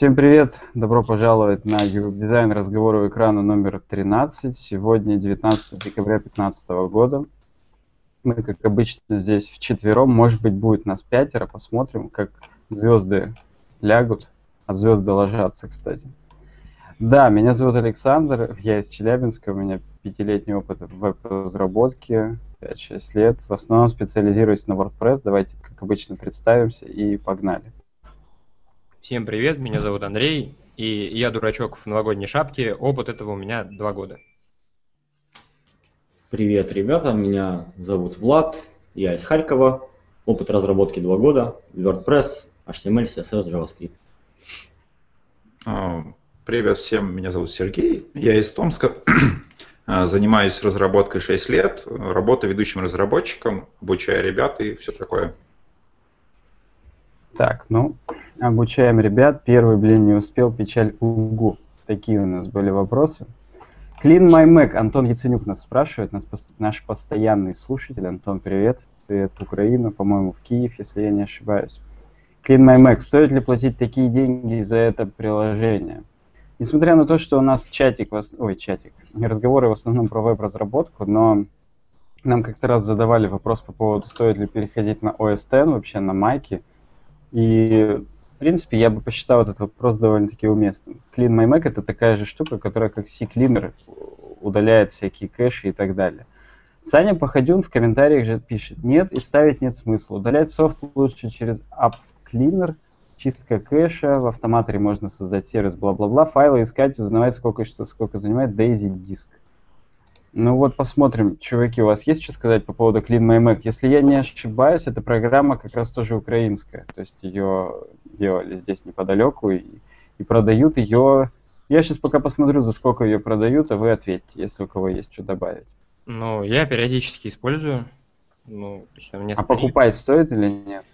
Всем привет! Добро пожаловать на дизайн разговора экрана номер 13. Сегодня 19 декабря 2015 года. Мы, как обычно, здесь вчетвером. Может быть, будет нас пятеро. Посмотрим, как звезды лягут. А звезды ложатся, кстати. Да, меня зовут Александр, я из Челябинска, у меня пятилетний опыт в веб-разработке, 5-6 лет. В основном специализируюсь на WordPress. Давайте, как обычно, представимся и погнали. Всем привет, меня зовут Андрей, и я дурачок в новогодней шапке. Опыт этого у меня два года. Привет, ребята, меня зовут Влад, я из Харькова. Опыт разработки два года, WordPress, HTML, CSS, JavaScript. А, привет всем, меня зовут Сергей, я из Томска. Занимаюсь разработкой 6 лет, работаю ведущим разработчиком, обучаю ребят и все такое. Так, ну, обучаем ребят. Первый, блин, не успел, печаль угу. Такие у нас были вопросы. Clean My Mac. Антон Яценюк нас спрашивает, нас, наш постоянный слушатель. Антон, привет. Привет в Украину, по-моему, в Киев, если я не ошибаюсь. Clean My Mac. Стоит ли платить такие деньги за это приложение? Несмотря на то, что у нас чатик, ой, чатик, разговоры в основном про веб-разработку, но нам как-то раз задавали вопрос по поводу, стоит ли переходить на OS X, вообще на майки. И, в принципе, я бы посчитал этот вопрос довольно-таки уместным. Clean My Mac это такая же штука, которая как C-Cleaner удаляет всякие кэши и так далее. Саня Походюн в комментариях же пишет, нет и ставить нет смысла. Удалять софт лучше через App Cleaner, чистка кэша, в автоматоре можно создать сервис, бла-бла-бла, файлы искать, узнавать, сколько что сколько занимает Daisy диск. Ну вот посмотрим, чуваки, у вас есть что сказать по поводу Clean My Mac? Если я не ошибаюсь, эта программа как раз тоже украинская, то есть ее делали здесь неподалеку и, и продают ее. Я сейчас пока посмотрю, за сколько ее продают, а вы ответьте, если у кого есть что добавить. Ну, я периодически использую. Ну, меня а покупать стоит или нет?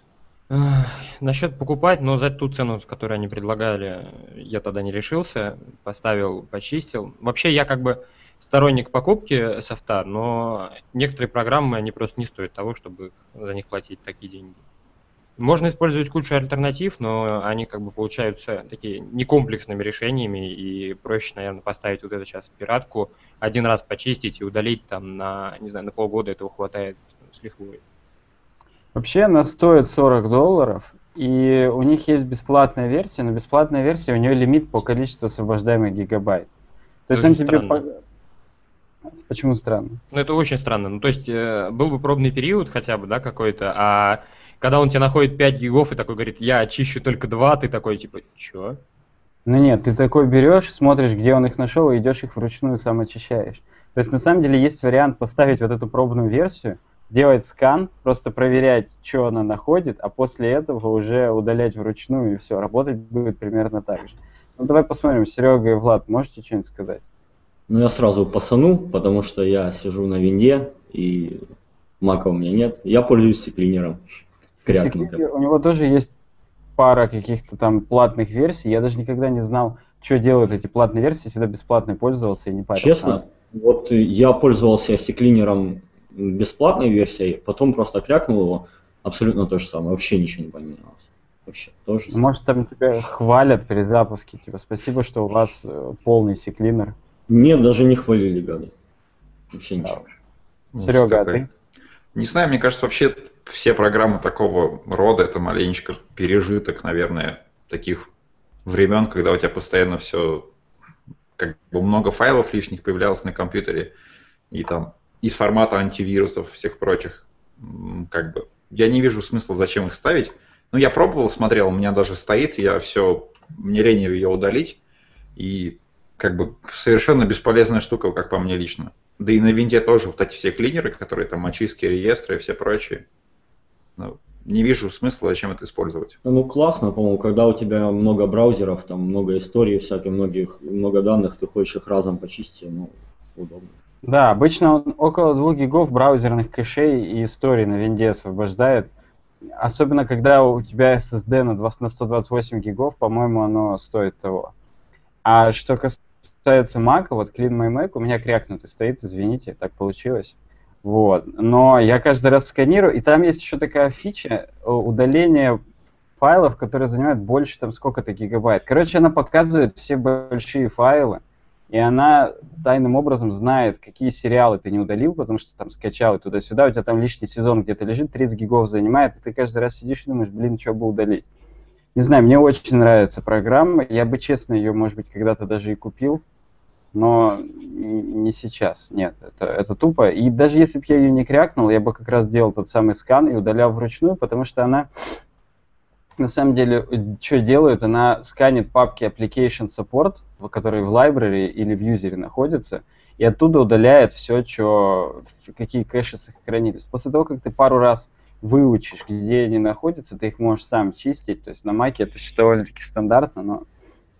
Насчет покупать, но за ту цену, с которой они предлагали, я тогда не решился. Поставил, почистил. Вообще, я как бы сторонник покупки софта, но некоторые программы, они просто не стоят того, чтобы за них платить такие деньги. Можно использовать кучу альтернатив, но они как бы получаются такие некомплексными решениями, и проще, наверное, поставить вот это сейчас пиратку, один раз почистить и удалить там на, не знаю, на полгода этого хватает с лихвой. Вообще она стоит 40 долларов, и у них есть бесплатная версия, но бесплатная версия, у нее лимит по количеству освобождаемых гигабайт. То есть он тебе, Почему странно? Ну, это очень странно. Ну, то есть, э, был бы пробный период хотя бы, да, какой-то, а когда он тебе находит 5 гигов и такой говорит, я очищу только 2, ты такой, типа, чё? Ну нет, ты такой берешь, смотришь, где он их нашел, и идешь их вручную сам очищаешь. То есть, на самом деле, есть вариант поставить вот эту пробную версию, делать скан, просто проверять, что она находит, а после этого уже удалять вручную, и все, работать будет примерно так же. Ну, давай посмотрим, Серега и Влад, можете что-нибудь сказать? Ну, я сразу пасану, потому что я сижу на винде, и мака у меня нет. Я пользуюсь секлинером. У него тоже есть пара каких-то там платных версий. Я даже никогда не знал, что делают эти платные версии, всегда бесплатно пользовался и не парился. Честно, вот я пользовался секлинером бесплатной версией, потом просто крякнул его, абсолютно то же самое, вообще ничего не поменялось. Вообще, тоже Может, там тебя хвалят при запуске, типа, спасибо, что у вас э, полный секлинер. Нет, даже не хвалили, гады. Вообще ничего. Ну, Серега, а ты? Не знаю, мне кажется, вообще все программы такого рода это маленечко пережиток, наверное, таких времен, когда у тебя постоянно все как бы много файлов лишних появлялось на компьютере, и там из формата антивирусов, всех прочих, как бы, я не вижу смысла, зачем их ставить. Ну, я пробовал, смотрел, у меня даже стоит, я все, мне лень ее удалить, и как бы совершенно бесполезная штука, как по мне лично. Да и на винде тоже вот эти все клинеры, которые там очистки, реестры и все прочие. Ну, не вижу смысла, зачем это использовать. Ну, классно, по-моему, когда у тебя много браузеров, там много историй, всяких многих, много данных, ты хочешь их разом почистить, ну, удобно. Да, обычно он около 2 гигов браузерных кэшей и историй на винде освобождает. Особенно, когда у тебя SSD на, 20, на 128 гигов, по-моему, оно стоит того. А что касается касается Mac, вот Clean My Mac у меня крякнутый стоит, извините, так получилось. Вот. Но я каждый раз сканирую, и там есть еще такая фича э, удаления файлов, которые занимают больше там сколько-то гигабайт. Короче, она показывает все большие файлы, и она тайным образом знает, какие сериалы ты не удалил, потому что там скачал и туда-сюда, у тебя там лишний сезон где-то лежит, 30 гигов занимает, и ты каждый раз сидишь и думаешь, блин, что бы удалить. Не знаю, мне очень нравится программа, я бы, честно, ее, может быть, когда-то даже и купил, но не сейчас, нет, это, это тупо. И даже если бы я ее не крякнул, я бы как раз делал тот самый скан и удалял вручную, потому что она на самом деле, что делает, она сканит папки Application Support, которые в library или в юзере находятся, и оттуда удаляет все, что, какие кэши сохранились. После того, как ты пару раз выучишь, где они находятся, ты их можешь сам чистить. То есть на Маке это довольно-таки стандартно, но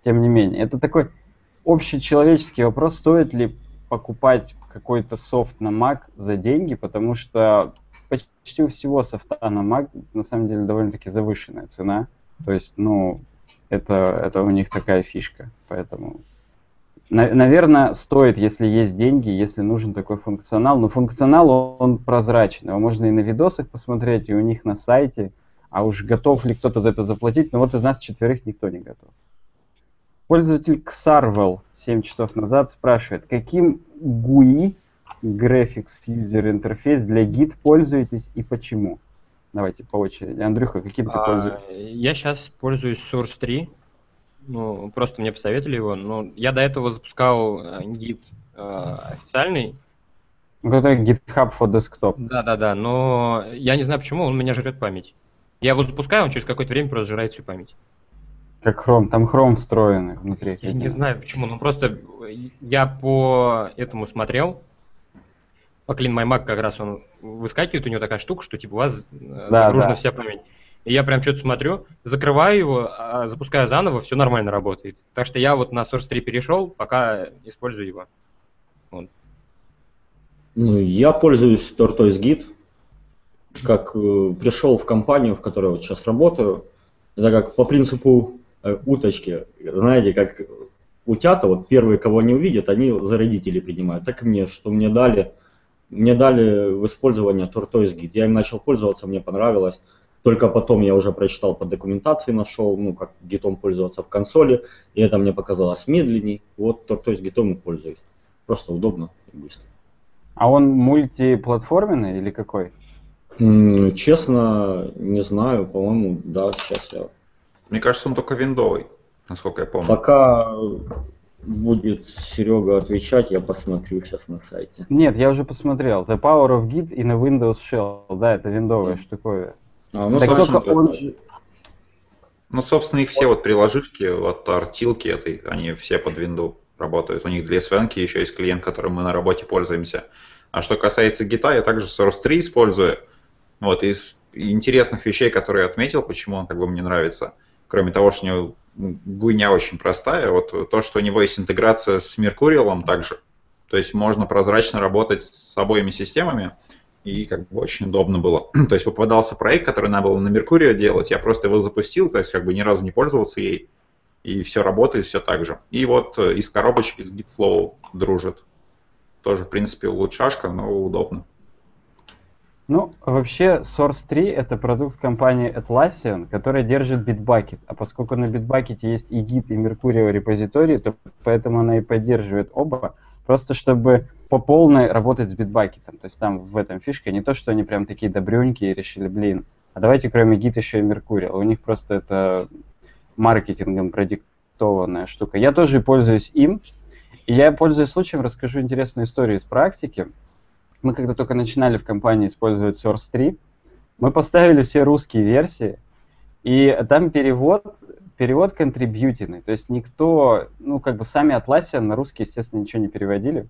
тем не менее. Это такой общечеловеческий вопрос, стоит ли покупать какой-то софт на Mac за деньги, потому что почти у всего софта на Mac на самом деле довольно-таки завышенная цена. То есть, ну, это, это у них такая фишка. Поэтому, наверное, стоит, если есть деньги, если нужен такой функционал. Но функционал, он, он прозрачный. Его можно и на видосах посмотреть, и у них на сайте. А уж готов ли кто-то за это заплатить, но вот из нас четверых никто не готов. Пользователь Xarvel 7 часов назад спрашивает, каким GUI Graphics User Interface для Git пользуетесь и почему? Давайте по очереди. Андрюха, каким ты а, пользуешься? Я сейчас пользуюсь Source 3. Ну, просто мне посоветовали его. Но я до этого запускал э, Git э, официальный. Это GitHub for Desktop. Да-да-да, но я не знаю почему, он у меня жрет память. Я его запускаю, он через какое-то время просто жрает всю память. Как Chrome, там Chrome встроенный внутри. Я не знаю почему, но просто я по этому смотрел, по Clean My Mac как раз он выскакивает, у него такая штука, что типа у вас э, да, загружена да. вся память. И я прям что-то смотрю, закрываю его, а запускаю заново, все нормально работает. Так что я вот на Source 3 перешел, пока использую его. Вот. Ну, я пользуюсь Tortoise Git. Как э, пришел в компанию, в которой вот сейчас работаю, это как по принципу э, уточки. Знаете, как утята, вот первые, кого они увидят, они за родителей принимают. Так и мне, что мне дали – мне дали в использование Tortoise Git. Я им начал пользоваться, мне понравилось. Только потом я уже прочитал по документации, нашел, ну, как гитом пользоваться в консоли, и это мне показалось медленней. Вот Tortoise гитом и пользуюсь. Просто удобно и быстро. А он мультиплатформенный или какой? Честно, не знаю, по-моему, да, сейчас я... Мне кажется, он только виндовый, насколько я помню. Пока будет Серега отвечать, я посмотрю сейчас на сайте. Нет, я уже посмотрел. The Power of Git и на Windows Shell. Да, это виндовая штуковина. А, ну, так только он... ну, собственно, их все вот приложишки от артилки этой, они все под винду работают. У них для SVN еще есть клиент, которым мы на работе пользуемся. А что касается гита, я также Source 3 использую. Вот из интересных вещей, которые я отметил, почему он как бы мне нравится, кроме того, что у него гуйня очень простая. Вот то, что у него есть интеграция с Меркуриалом также. То есть можно прозрачно работать с обоими системами, и как бы очень удобно было. то есть попадался проект, который надо было на Меркурию делать, я просто его запустил, то есть как бы ни разу не пользовался ей, и все работает, все так же. И вот э, из коробочки с GitFlow дружит. Тоже, в принципе, улучшашка, но удобно. Ну, вообще, Source 3 это продукт компании Atlassian, которая держит Bitbucket. А поскольку на Bitbucket есть и Git, и Mercurial репозитории, то поэтому она и поддерживает оба. Просто чтобы по полной работать с Bitbucket. То есть там в этом фишка. Не то, что они прям такие добрюньки и решили, блин, а давайте кроме Git еще и Mercurial. У них просто это маркетингом продиктованная штука. Я тоже пользуюсь им. И я, пользуясь случаем, расскажу интересную историю из практики мы когда только начинали в компании использовать Source 3, мы поставили все русские версии, и там перевод, перевод контрибьютивный, то есть никто, ну как бы сами Atlassian на русский, естественно, ничего не переводили.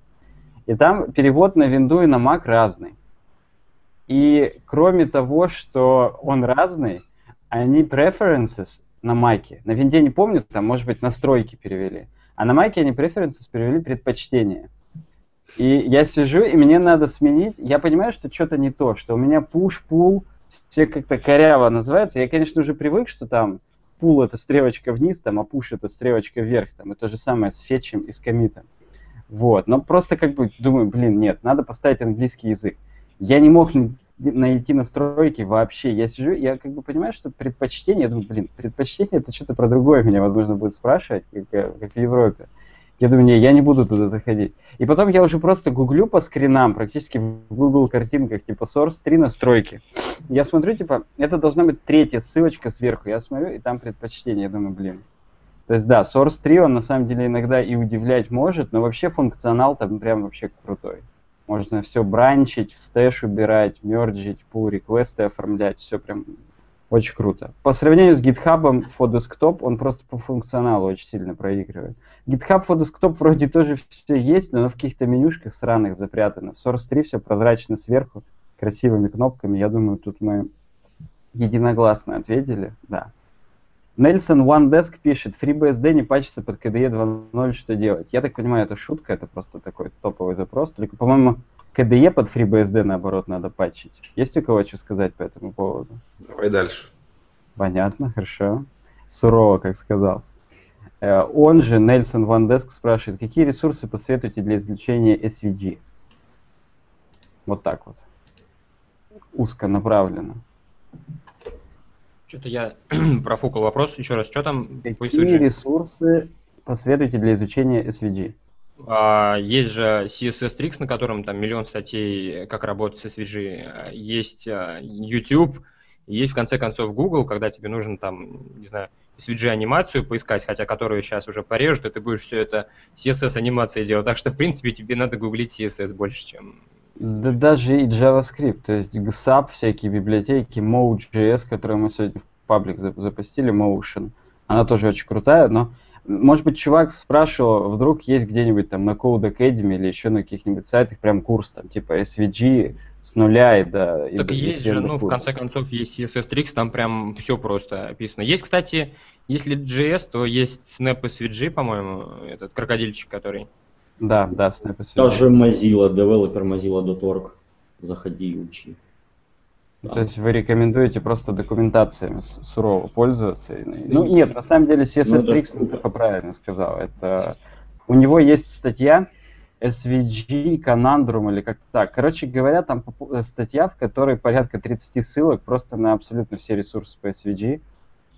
И там перевод на Windows и на Mac разный. И кроме того, что он разный, они preferences на Mac, на Винде не помню, там, может быть, настройки перевели, а на Mac они preferences перевели предпочтения. И я сижу, и мне надо сменить. Я понимаю, что что-то не то, что у меня push-pull все как-то коряво называется. Я, конечно, уже привык, что там pull это стрелочка вниз, там, а push это стрелочка вверх. Там, и то же самое с фетчем и с комитом. Вот. Но просто как бы думаю, блин, нет, надо поставить английский язык. Я не мог найти настройки вообще. Я сижу, я как бы понимаю, что предпочтение, я думаю, блин, предпочтение это что-то про другое меня, возможно, будет спрашивать, как, э, как в Европе. Я думаю, не, я не буду туда заходить. И потом я уже просто гуглю по скринам, практически в Google картинках, типа Source 3 настройки. Я смотрю, типа, это должна быть третья ссылочка сверху. Я смотрю, и там предпочтение. Я думаю, блин. То есть, да, SourceTree, он на самом деле иногда и удивлять может, но вообще функционал там прям вообще крутой. Можно все бранчить, в stash убирать, мерджить, pull request ы оформлять, все прям очень круто. По сравнению с GitHub for Desktop, он просто по функционалу очень сильно проигрывает. GitHub for Desktop вроде тоже все есть, но в каких-то менюшках сраных запрятано. В SourceTree все прозрачно сверху, красивыми кнопками. Я думаю, тут мы единогласно ответили. Да. Нельсон OneDesk пишет, FreeBSD не пачется под KDE 2.0, что делать? Я так понимаю, это шутка, это просто такой топовый запрос. Только, по-моему, KDE под FreeBSD, наоборот, надо патчить. Есть у кого что сказать по этому поводу? Давай дальше. Понятно, хорошо. Сурово, как сказал. Э, он же, Нельсон Деск, спрашивает, какие ресурсы посоветуете для извлечения SVG? Вот так вот. Узко направленно. Что-то я профукал вопрос. Еще раз, что там? Какие ресурсы посоветуете для изучения SVG? А, есть же CSS Tricks, на котором там миллион статей, как работать с SVG. Есть а, YouTube, есть в конце концов Google, когда тебе нужно там, не знаю, SVG-анимацию поискать, хотя которую сейчас уже порежут, и ты будешь все это CSS-анимацией делать. Так что, в принципе, тебе надо гуглить CSS больше, чем... Да даже и JavaScript, то есть GSAP, всякие библиотеки, Mode.js, которые мы сегодня в паблик запустили, Motion, она тоже очень крутая, но может быть, чувак спрашивал, вдруг есть где-нибудь там на Code Academy или еще на каких-нибудь сайтах прям курс, там, типа SVG с нуля и до... Так и есть же, ну, в конце концов, есть CSS Tricks, там прям все просто описано. Есть, кстати, если JS, то есть Snap SVG, по-моему, этот крокодильчик, который... Да, да, Snap SVG. Даже Mozilla, developer Mozilla.org. Заходи и учи. Да. То есть вы рекомендуете просто документациями сурово пользоваться? Ну нет, на самом деле CSS ну, Tricks только правильно сказал. Это у него есть статья, SVG, Conundrum или как-то так. Короче говоря, там э, статья, в которой порядка 30 ссылок просто на абсолютно все ресурсы по SVG.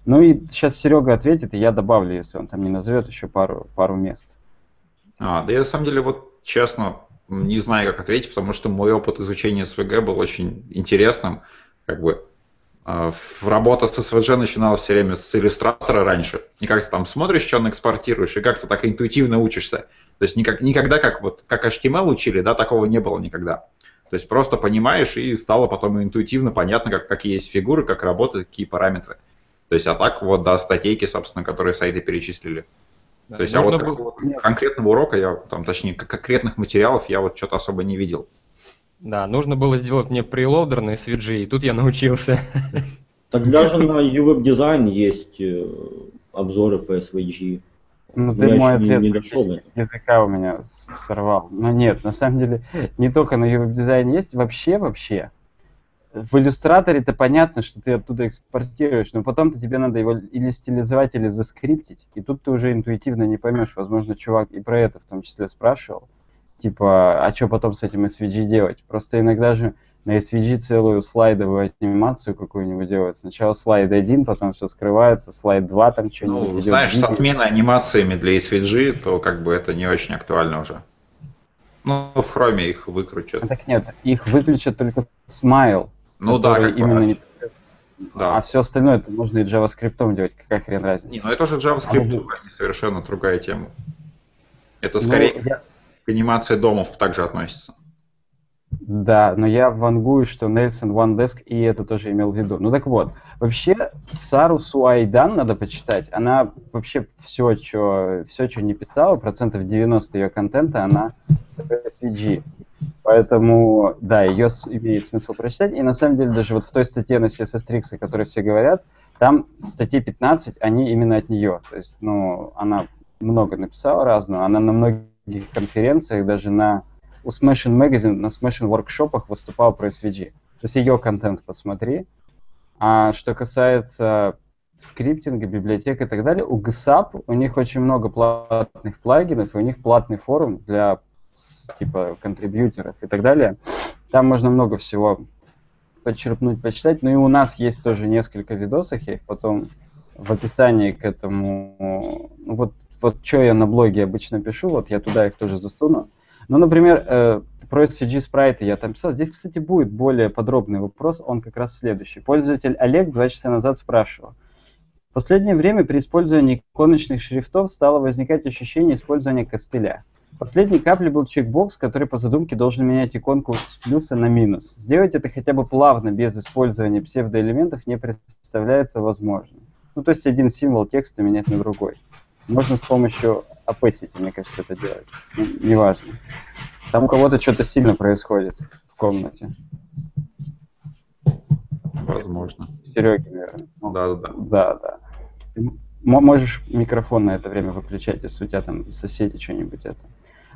Ну и сейчас Серега ответит, и я добавлю, если он там не назовет еще пару, пару мест. А, да я на самом деле вот честно не знаю, как ответить, потому что мой опыт изучения SVG был очень интересным. Как бы а, работа с SVG начиналась все время с иллюстратора раньше. И как ты там смотришь, что он экспортируешь, и как ты так интуитивно учишься. То есть никак, никогда как вот как HTML учили, да, такого не было никогда. То есть просто понимаешь, и стало потом интуитивно понятно, как, какие есть фигуры, как работают, какие параметры. То есть, а так вот, да, статейки, собственно, которые сайты перечислили. Да, То есть, а вот было... конкретного урока, я, там, точнее, конкретных материалов я вот что-то особо не видел. Да, нужно было сделать мне прелоудер на SVG, и тут я научился. Тогда же на UWeb Design есть э, обзоры по SVG. Ну, ты мой ответ не дошел языка у меня сорвал. Но нет, на самом деле, не только на UWeb дизайне есть, вообще, вообще. В иллюстраторе это понятно, что ты оттуда экспортируешь, но потом-то тебе надо его или стилизовать, или заскриптить, и тут ты уже интуитивно не поймешь. Возможно, чувак и про это в том числе спрашивал. Типа, а что потом с этим SVG делать? Просто иногда же на SVG целую слайдовую анимацию какую-нибудь делать. Сначала слайд один, потом все скрывается, слайд 2 там что-нибудь. Ну, знаешь, с отменой анимациями для SVG, то как бы это не очень актуально уже. Ну, в хроме их выкрутят. А так нет, их выключат только Smile. Ну да, как именно не... Да. А все остальное это можно и JavaScript делать, какая хрен разница. Не, ну это же JavaScript, а не совершенно другая тема. Это скорее ну, я... к анимации домов также относится. Да, но я вангую, что Нельсон OneDesk и это тоже имел в виду. Ну так вот, вообще Сару Суайдан надо почитать. Она вообще все, что все, что не писала, процентов 90 ее контента, она SVG. Поэтому, да, ее имеет смысл прочитать. И на самом деле даже вот в той статье на CSS Tricks, о которой все говорят, там статьи 15, они именно от нее. То есть, ну, она много написала разного. Она на многих конференциях, даже на у Smashing Magazine на Smashing воркшопах выступал про SVG. То есть ее контент посмотри. А что касается скриптинга, библиотек и так далее, у GSAP у них очень много платных плагинов, и у них платный форум для типа контрибьюторов и так далее. Там можно много всего подчерпнуть, почитать. Ну и у нас есть тоже несколько видосов, я их потом в описании к этому... Ну вот, вот что я на блоге обычно пишу, вот я туда их тоже засуну. Ну, например, э, про SVG спрайты я там писал. Здесь, кстати, будет более подробный вопрос, он как раз следующий. Пользователь Олег два часа назад спрашивал. В последнее время при использовании иконочных шрифтов стало возникать ощущение использования костыля. Последней каплей был чекбокс, который по задумке должен менять иконку с плюса на минус. Сделать это хотя бы плавно, без использования псевдоэлементов, не представляется возможным. Ну, то есть один символ текста менять на другой. Можно с помощью опетити, мне кажется, это делать. Ну, неважно. Там у кого-то что-то сильно происходит в комнате. Возможно. Сереги, наверное. Ну, да, да, да. Да, да. Ты можешь микрофон на это время выключать, если у тебя там соседи что-нибудь это.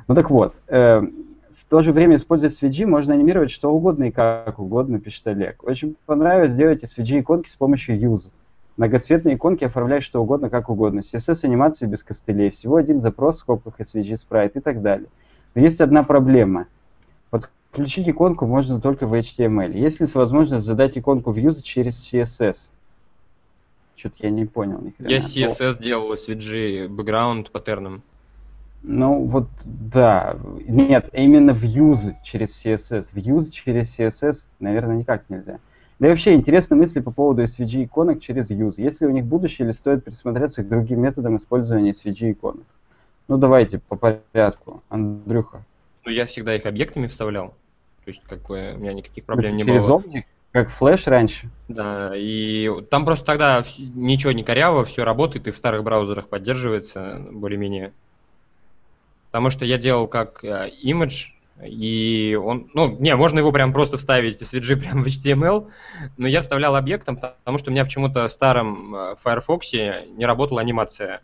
Ну так вот, э, в то же время используя SVG можно анимировать что угодно и как угодно, пишет Олег. Очень понравилось сделать SVG иконки с помощью Use. Многоцветные иконки оформлять что угодно, как угодно. CSS анимации без костылей. Всего один запрос в скобках SVG спрайт и так далее. Но есть одна проблема. Подключить иконку можно только в HTML. Есть ли возможность задать иконку в Use через CSS? Что-то я не понял. Ни Я CSS делал SVG бэкграунд паттерном. Ну вот да, нет, именно в use через CSS. В use через CSS, наверное, никак нельзя. Да и вообще интересные мысли по поводу SVG иконок через use. Есть ли у них будущее или стоит присмотреться к другим методам использования SVG иконок? Ну давайте по порядку. Андрюха. Ну я всегда их объектами вставлял. То есть как бы у меня никаких проблем не через было. Omni, как флеш раньше? Да, и там просто тогда ничего не коряво, все работает и в старых браузерах поддерживается более-менее. Потому что я делал как э, image, и он, ну, не, можно его прям просто вставить SVG прям в HTML, но я вставлял объектом, потому что у меня почему-то в старом э, Firefox не работала анимация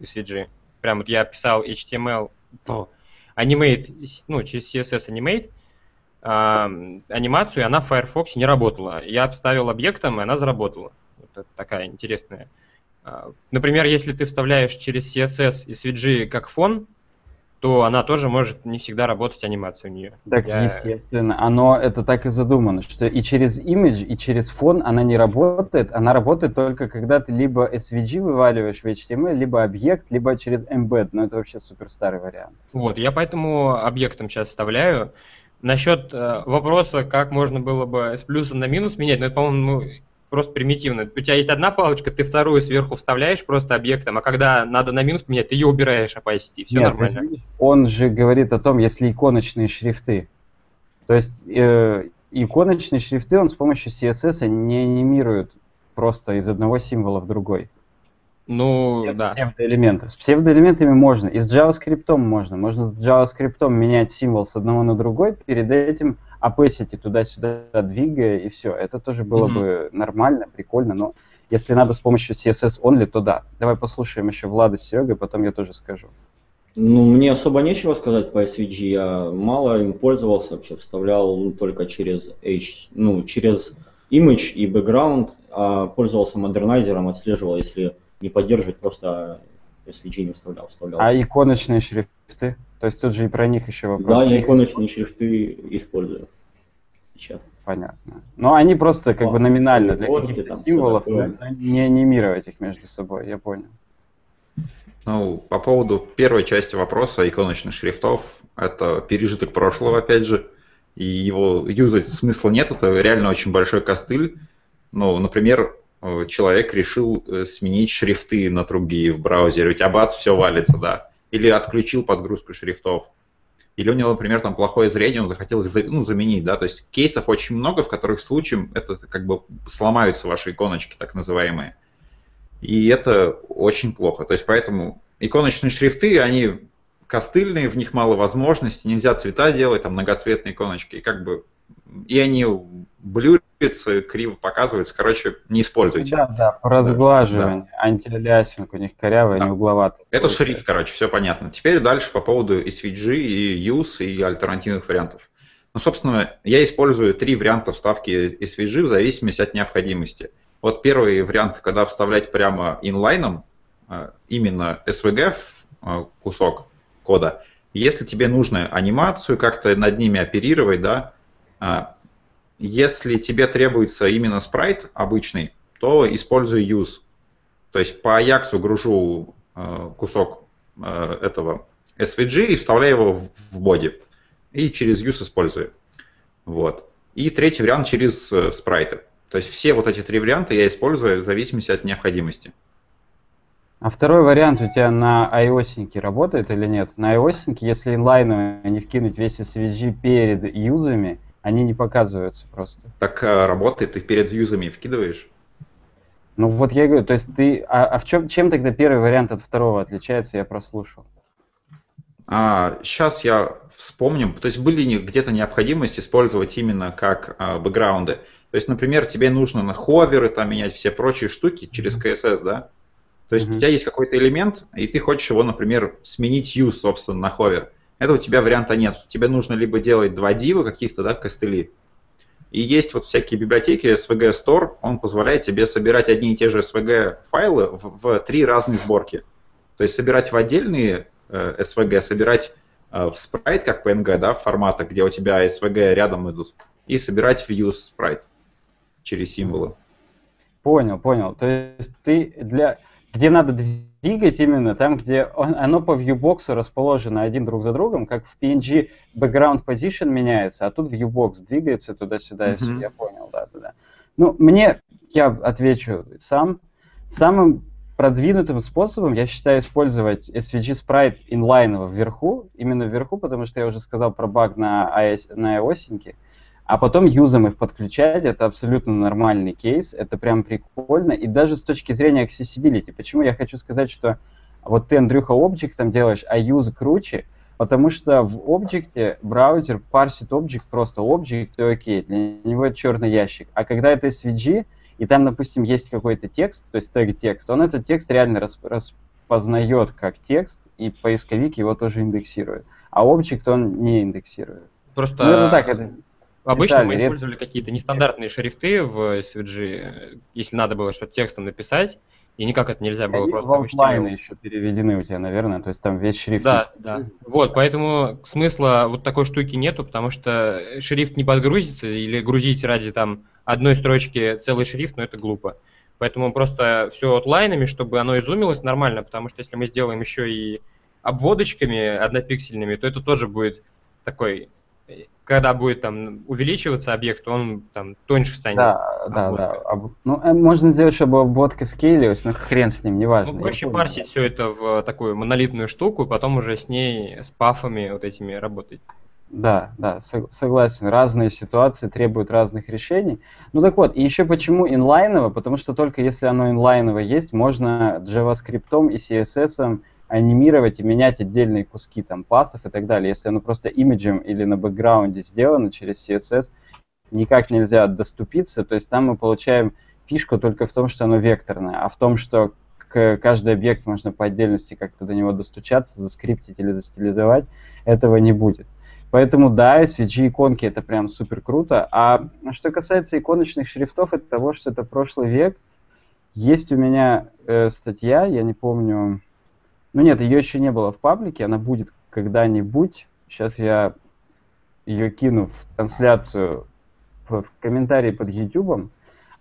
SVG. Прям вот я писал HTML, о, animate, ну, через CSS animate, а, анимацию, и она в Firefox не работала. Я обставил объектом, и она заработала. Это такая интересная. А, Например, если ты вставляешь через CSS SVG как фон, то она тоже может не всегда работать анимация у нее. Так, Я- естественно, оно это так и задумано, что и через image, и через фон она не работает, она работает только когда ты либо SVG вываливаешь в HTML, либо объект, либо через embed, но это вообще супер старый вариант. Вот, я поэтому объектом сейчас вставляю. Насчет э, вопроса, как можно было бы с плюса на минус менять, ну это, по-моему, ну, просто примитивно. У тебя есть одна палочка, ты вторую сверху вставляешь просто объектом, а когда надо на минус менять, ты ее убираешь опасти. Все Нет, нормально. видишь, Он же говорит о том, если иконочные шрифты. То есть э, иконочные шрифты он с помощью CSS не анимирует просто из одного символа в другой. Ну, Без да. псевдоэлементов. С псевдоэлементами можно. И с JavaScript можно. Можно с JavaScript менять символ с одного на другой, перед этим опесити туда-сюда двигая, и все. Это тоже было Мгм. бы нормально, прикольно, но если надо с помощью CSS only, то да. Давай послушаем еще Влада с Серегой, потом я тоже скажу. Ну, мне особо нечего сказать по SVG, я мало им пользовался, вообще вставлял ну, только через H, ну, через image и background, а пользовался модернайзером, отслеживал, если не поддерживать, просто SVG не вставлял, вставлял. А иконочные шрифты? То есть тут же и про них еще вопрос. да, я иконочные шрифты использую сейчас. Понятно. Но они просто как бы Вот, номинально для каких-то символов, не анимировать их между собой, я понял. Ну, по поводу первой части вопроса иконочных шрифтов, это пережиток прошлого, опять же, и его юзать смысла нет, это реально очень большой костыль. Ну, например, человек решил э, сменить шрифты на другие в браузере, у тебя бац, все валится, да. Или отключил подгрузку шрифтов. Или у него, например, там плохое зрение, он захотел их ну, заменить, да, то есть кейсов очень много, в которых случаем это как бы сломаются ваши иконочки, так называемые. И это очень плохо. То есть поэтому иконочные шрифты, они костыльные, в них мало возможностей, нельзя цвета делать, там многоцветные иконочки, и как бы и они блюрятся, криво показываются. Короче, не используйте. Да, да, по разглаживанию, антиалиасинг у них корявый, Да. они угловатые. Это шрифт, короче, все понятно. Теперь дальше по поводу SVG и Use и альтернативных вариантов. Ну, собственно, я использую три варианта вставки SVG в зависимости от необходимости. Вот первый вариант, когда вставлять прямо инлайном, э, именно SVG э, кусок кода. Если тебе нужно анимацию как-то над ними оперировать, да, а, если тебе требуется именно спрайт обычный, то используй use. То есть по Ajax гружу э, кусок э, этого SVG и вставляю его в, боди. И через use использую. Вот. И третий вариант через э, спрайты. То есть все вот эти три варианта я использую в зависимости от необходимости. А второй вариант у тебя на iOS работает или нет? На iOS, если инлайново не вкинуть весь SVG перед юзами, они не показываются просто. Так а, работает, ты перед юзами вкидываешь? Ну вот я говорю, то есть ты, а, а в чем, чем тогда первый вариант от второго отличается, я прослушал? А, сейчас я вспомним, то есть были где-то необходимость использовать именно как а, бэкграунды. То есть, например, тебе нужно на ховеры там менять все прочие штуки через CSS, да? То есть mm-hmm. у тебя есть какой-то элемент, и ты хочешь его, например, сменить use, собственно, на ховер. Это у тебя варианта нет. Тебе нужно либо делать два дива каких-то, да, костыли. И есть вот всякие библиотеки SVG Store, он позволяет тебе собирать одни и те же SVG файлы в, в три разные сборки. То есть собирать в отдельные э, SVG, собирать э, в спрайт, как PNG, да, в форматах, где у тебя SVG рядом идут, и собирать в use спрайт через символы. Понял, понял. То есть ты для где надо двигать именно там, где он, оно по viewbox расположено один друг за другом, как в PNG background position меняется, а тут viewbox двигается туда-сюда, mm-hmm. я понял, да, да, да. Ну, мне, я отвечу сам, самым продвинутым способом я считаю использовать SVG Sprite инлайново вверху, именно вверху, потому что я уже сказал про баг на iOS, на iOS а потом юзом их подключать, это абсолютно нормальный кейс, это прям прикольно, и даже с точки зрения accessibility. Почему я хочу сказать, что вот ты, Андрюха, объект там делаешь, а юз круче, потому что в объекте браузер парсит объект просто объект, и окей, для него это черный ящик. А когда это SVG, и там, допустим, есть какой-то текст, то есть тег текст, он этот текст реально распознает как текст, и поисковик его тоже индексирует. А объект он не индексирует. Просто ну, это так, это Обычно Виталий, мы использовали какие-то нестандартные шрифты в SVG, если надо было что-то текстом написать, и никак это нельзя было Они просто в офлайны еще переведены у тебя, наверное, то есть там весь шрифт. Да, да. Вот, поэтому смысла вот такой штуки нету, потому что шрифт не подгрузится, или грузить ради там одной строчки целый шрифт, но ну, это глупо. Поэтому просто все отлайнами, чтобы оно изумилось нормально, потому что если мы сделаем еще и обводочками однопиксельными, то это тоже будет такой когда будет там увеличиваться объект, он там тоньше станет. Да, да, да. Об... Ну, э, можно сделать, чтобы обводка скейлилась, но хрен с ним, неважно. Ну, проще парсить все это в такую монолитную штуку, потом уже с ней, с пафами вот этими работать. Да, да, согласен. Разные ситуации требуют разных решений. Ну так вот, и еще почему инлайново? Потому что только если оно инлайново есть, можно JavaScript и CSS анимировать и менять отдельные куски там пассов и так далее. Если оно просто имиджем или на бэкграунде сделано через CSS, никак нельзя доступиться, то есть там мы получаем фишку только в том, что оно векторное, а в том, что к каждый объект можно по отдельности как-то до него достучаться, заскриптить или застилизовать, этого не будет. Поэтому да, SVG иконки это прям супер круто. А что касается иконочных шрифтов, это того, что это прошлый век. Есть у меня э, статья, я не помню, ну нет, ее еще не было в паблике, она будет когда-нибудь. Сейчас я ее кину в трансляцию в комментарии под YouTube.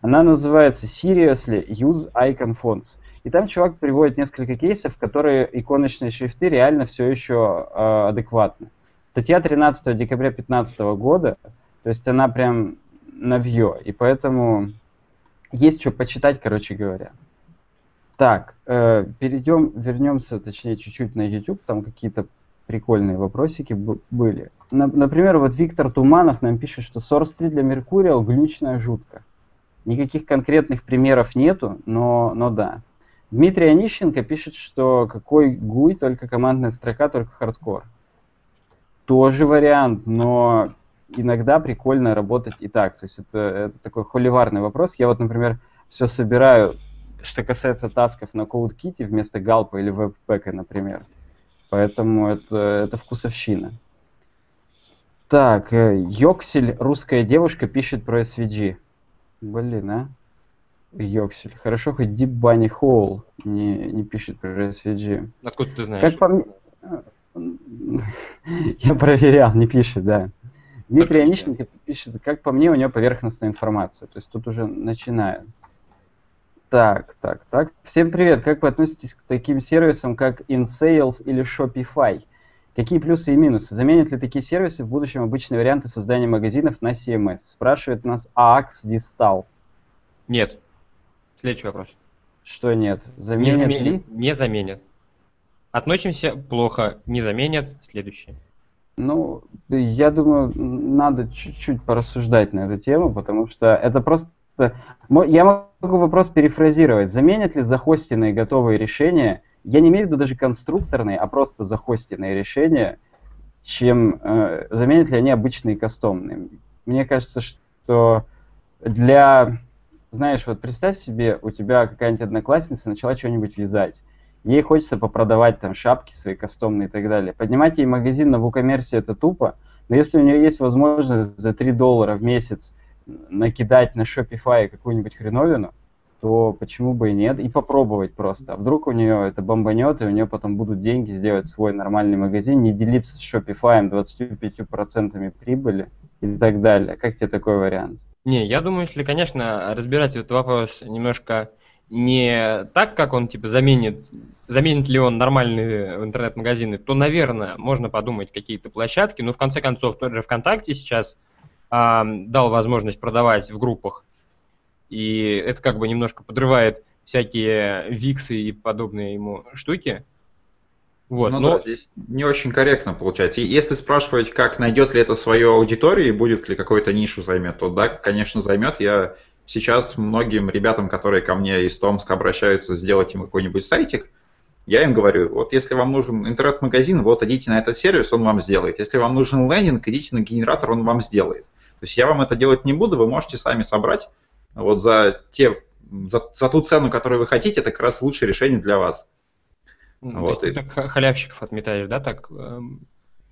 Она называется Seriously Use Icon Fonts. И там чувак приводит несколько кейсов, которые иконочные шрифты реально все еще э, адекватны. Статья 13 декабря 2015 года, то есть она прям навье, и поэтому есть что почитать, короче говоря. Так, э, перейдем, вернемся, точнее, чуть-чуть на YouTube, там какие-то прикольные вопросики были. На, например, вот Виктор Туманов нам пишет, что Source 3 для Mercurial глючная жутко. Никаких конкретных примеров нету, но, но да. Дмитрий Онищенко пишет, что какой гуй, только командная строка, только хардкор. Тоже вариант, но иногда прикольно работать и так. То есть это, это такой холиварный вопрос. Я вот, например, все собираю что касается тасков на CodeKit вместо галпа или веб-пэка, например. Поэтому это, это вкусовщина. Так, э, Йоксель, русская девушка, пишет про SVG. Блин, а? Йоксель. Хорошо, хоть Deep Bunny Hole не, не пишет про SVG. Откуда ты знаешь? Как по мне... Я проверял, не пишет, да. Дмитрий Онищенко пишет, как по мне, у него поверхностная информация. То есть тут уже начинает. Так, так, так. Всем привет. Как вы относитесь к таким сервисам, как InSales или Shopify? Какие плюсы и минусы? Заменят ли такие сервисы в будущем обычные варианты создания магазинов на CMS? Спрашивает нас AAX Vistal. Нет. Следующий вопрос. Что нет? Заменят не заменят, ли? Не заменят. Относимся плохо, не заменят. Следующее. Ну, я думаю, надо чуть-чуть порассуждать на эту тему, потому что это просто... Я могу вопрос перефразировать. Заменят ли захостенные готовые решения, я не имею в виду даже конструкторные, а просто захостенные решения, чем э, заменят ли они обычные кастомные. Мне кажется, что для... Знаешь, вот представь себе, у тебя какая-нибудь одноклассница начала что-нибудь вязать ей хочется попродавать там шапки свои кастомные и так далее. Поднимать ей магазин на WooCommerce это тупо, но если у нее есть возможность за 3 доллара в месяц накидать на Shopify какую-нибудь хреновину, то почему бы и нет, и попробовать просто. А вдруг у нее это бомбанет, и у нее потом будут деньги сделать свой нормальный магазин, не делиться с Shopify 25% прибыли и так далее. Как тебе такой вариант? Не, я думаю, если, конечно, разбирать этот вопрос немножко не так, как он типа заменит, заменит ли он нормальные интернет-магазины, то, наверное, можно подумать какие-то площадки, но в конце концов тот же ВКонтакте сейчас а, дал возможность продавать в группах, и это как бы немножко подрывает всякие виксы и подобные ему штуки. Вот, ну но... да, здесь не очень корректно получается. И если спрашивать, как найдет ли это свою аудиторию и будет ли какой-то нишу займет, то да, конечно, займет. Я сейчас многим ребятам, которые ко мне из Томска обращаются сделать им какой-нибудь сайтик, я им говорю, вот если вам нужен интернет-магазин, вот идите на этот сервис, он вам сделает. Если вам нужен лендинг, идите на генератор, он вам сделает. То есть я вам это делать не буду, вы можете сами собрать вот за, те, за, за ту цену, которую вы хотите, это как раз лучшее решение для вас. Ну, вот. Ты так халявщиков отметаешь, да, так эм,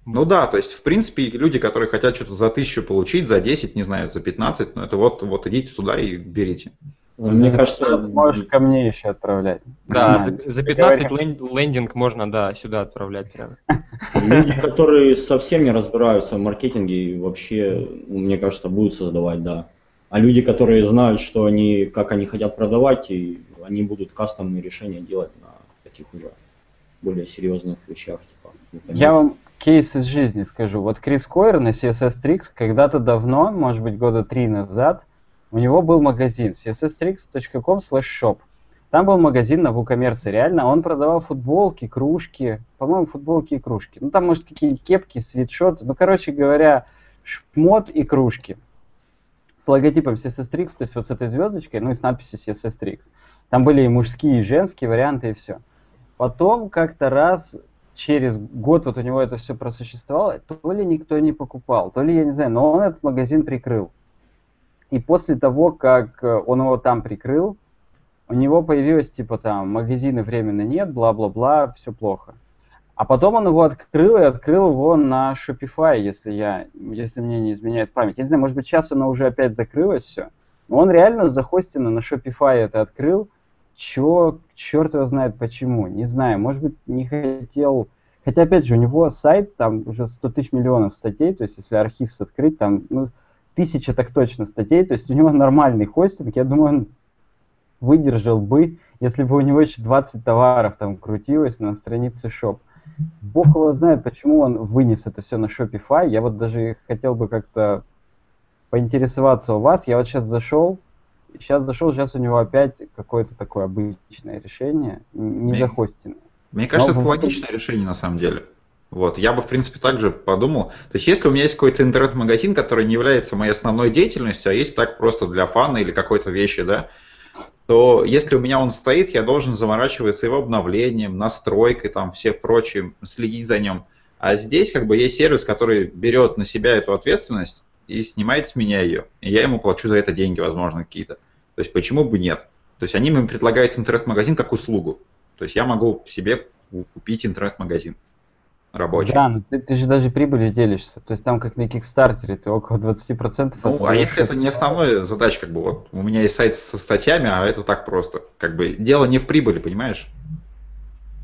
ну да, то есть, в принципе, люди, которые хотят что-то за тысячу получить, за 10, не знаю, за 15, ну это вот, вот идите туда и берите. Мне кажется, можешь ко мне еще отправлять. Да, за, за 15 лендинг можно, да, сюда отправлять прямо. Люди, которые совсем не разбираются в маркетинге, вообще, мне кажется, будут создавать, да. А люди, которые знают, что они, как они хотят продавать, и они будут кастомные решения делать на таких уже более серьезных вещах. Типа, Я вам кейс из жизни скажу. Вот Крис Койер на CSS Tricks когда-то давно, может быть года три назад, у него был магазин csstricks.com shop. Там был магазин на WooCommerce, реально. Он продавал футболки, кружки, по-моему, футболки и кружки. Ну, там, может, какие-нибудь кепки, свитшоты. Ну, короче говоря, шмот и кружки. С логотипом CSS Tricks, то есть вот с этой звездочкой, ну и с надписью CSS Tricks. Там были и мужские, и женские варианты, и все. Потом как-то раз через год вот у него это все просуществовало, то ли никто не покупал, то ли я не знаю, но он этот магазин прикрыл. И после того, как э, он его там прикрыл, у него появилось типа там магазины временно нет, бла-бла-бла, все плохо. А потом он его открыл и открыл его на Shopify, если я, если мне не изменяет память. Я не знаю, может быть сейчас оно уже опять закрылось все. Но он реально захостенно на Shopify это открыл, Чё, черт его знает почему, не знаю, может быть, не хотел... Хотя, опять же, у него сайт, там уже 100 тысяч миллионов статей, то есть если архив открыть, там, ну, тысяча так точно статей, то есть у него нормальный хостинг, я думаю, он выдержал бы, если бы у него еще 20 товаров там крутилось на странице Shop. Бог его знает, почему он вынес это все на Shopify. Я вот даже хотел бы как-то поинтересоваться у вас. Я вот сейчас зашел, сейчас зашел, сейчас у него опять какое-то такое обычное решение, не захостенное. Мне кажется, Но это логичное решение на самом деле. Вот, я бы, в принципе, также подумал. То есть, если у меня есть какой-то интернет-магазин, который не является моей основной деятельностью, а есть так просто для фана или какой-то вещи, да, то если у меня он стоит, я должен заморачиваться его обновлением, настройкой, там, всех прочим, следить за ним. А здесь как бы есть сервис, который берет на себя эту ответственность, и снимает с меня ее. И я ему плачу за это деньги, возможно, какие-то. То есть почему бы нет? То есть они мне предлагают интернет-магазин как услугу. То есть я могу себе купить интернет-магазин рабочий. Да, но ты, ты же даже прибылью делишься. То есть там как на Кикстартере ты около 20%. Ну, а если это не основная задача, как бы вот у меня есть сайт со статьями, а это так просто. Как бы дело не в прибыли, понимаешь?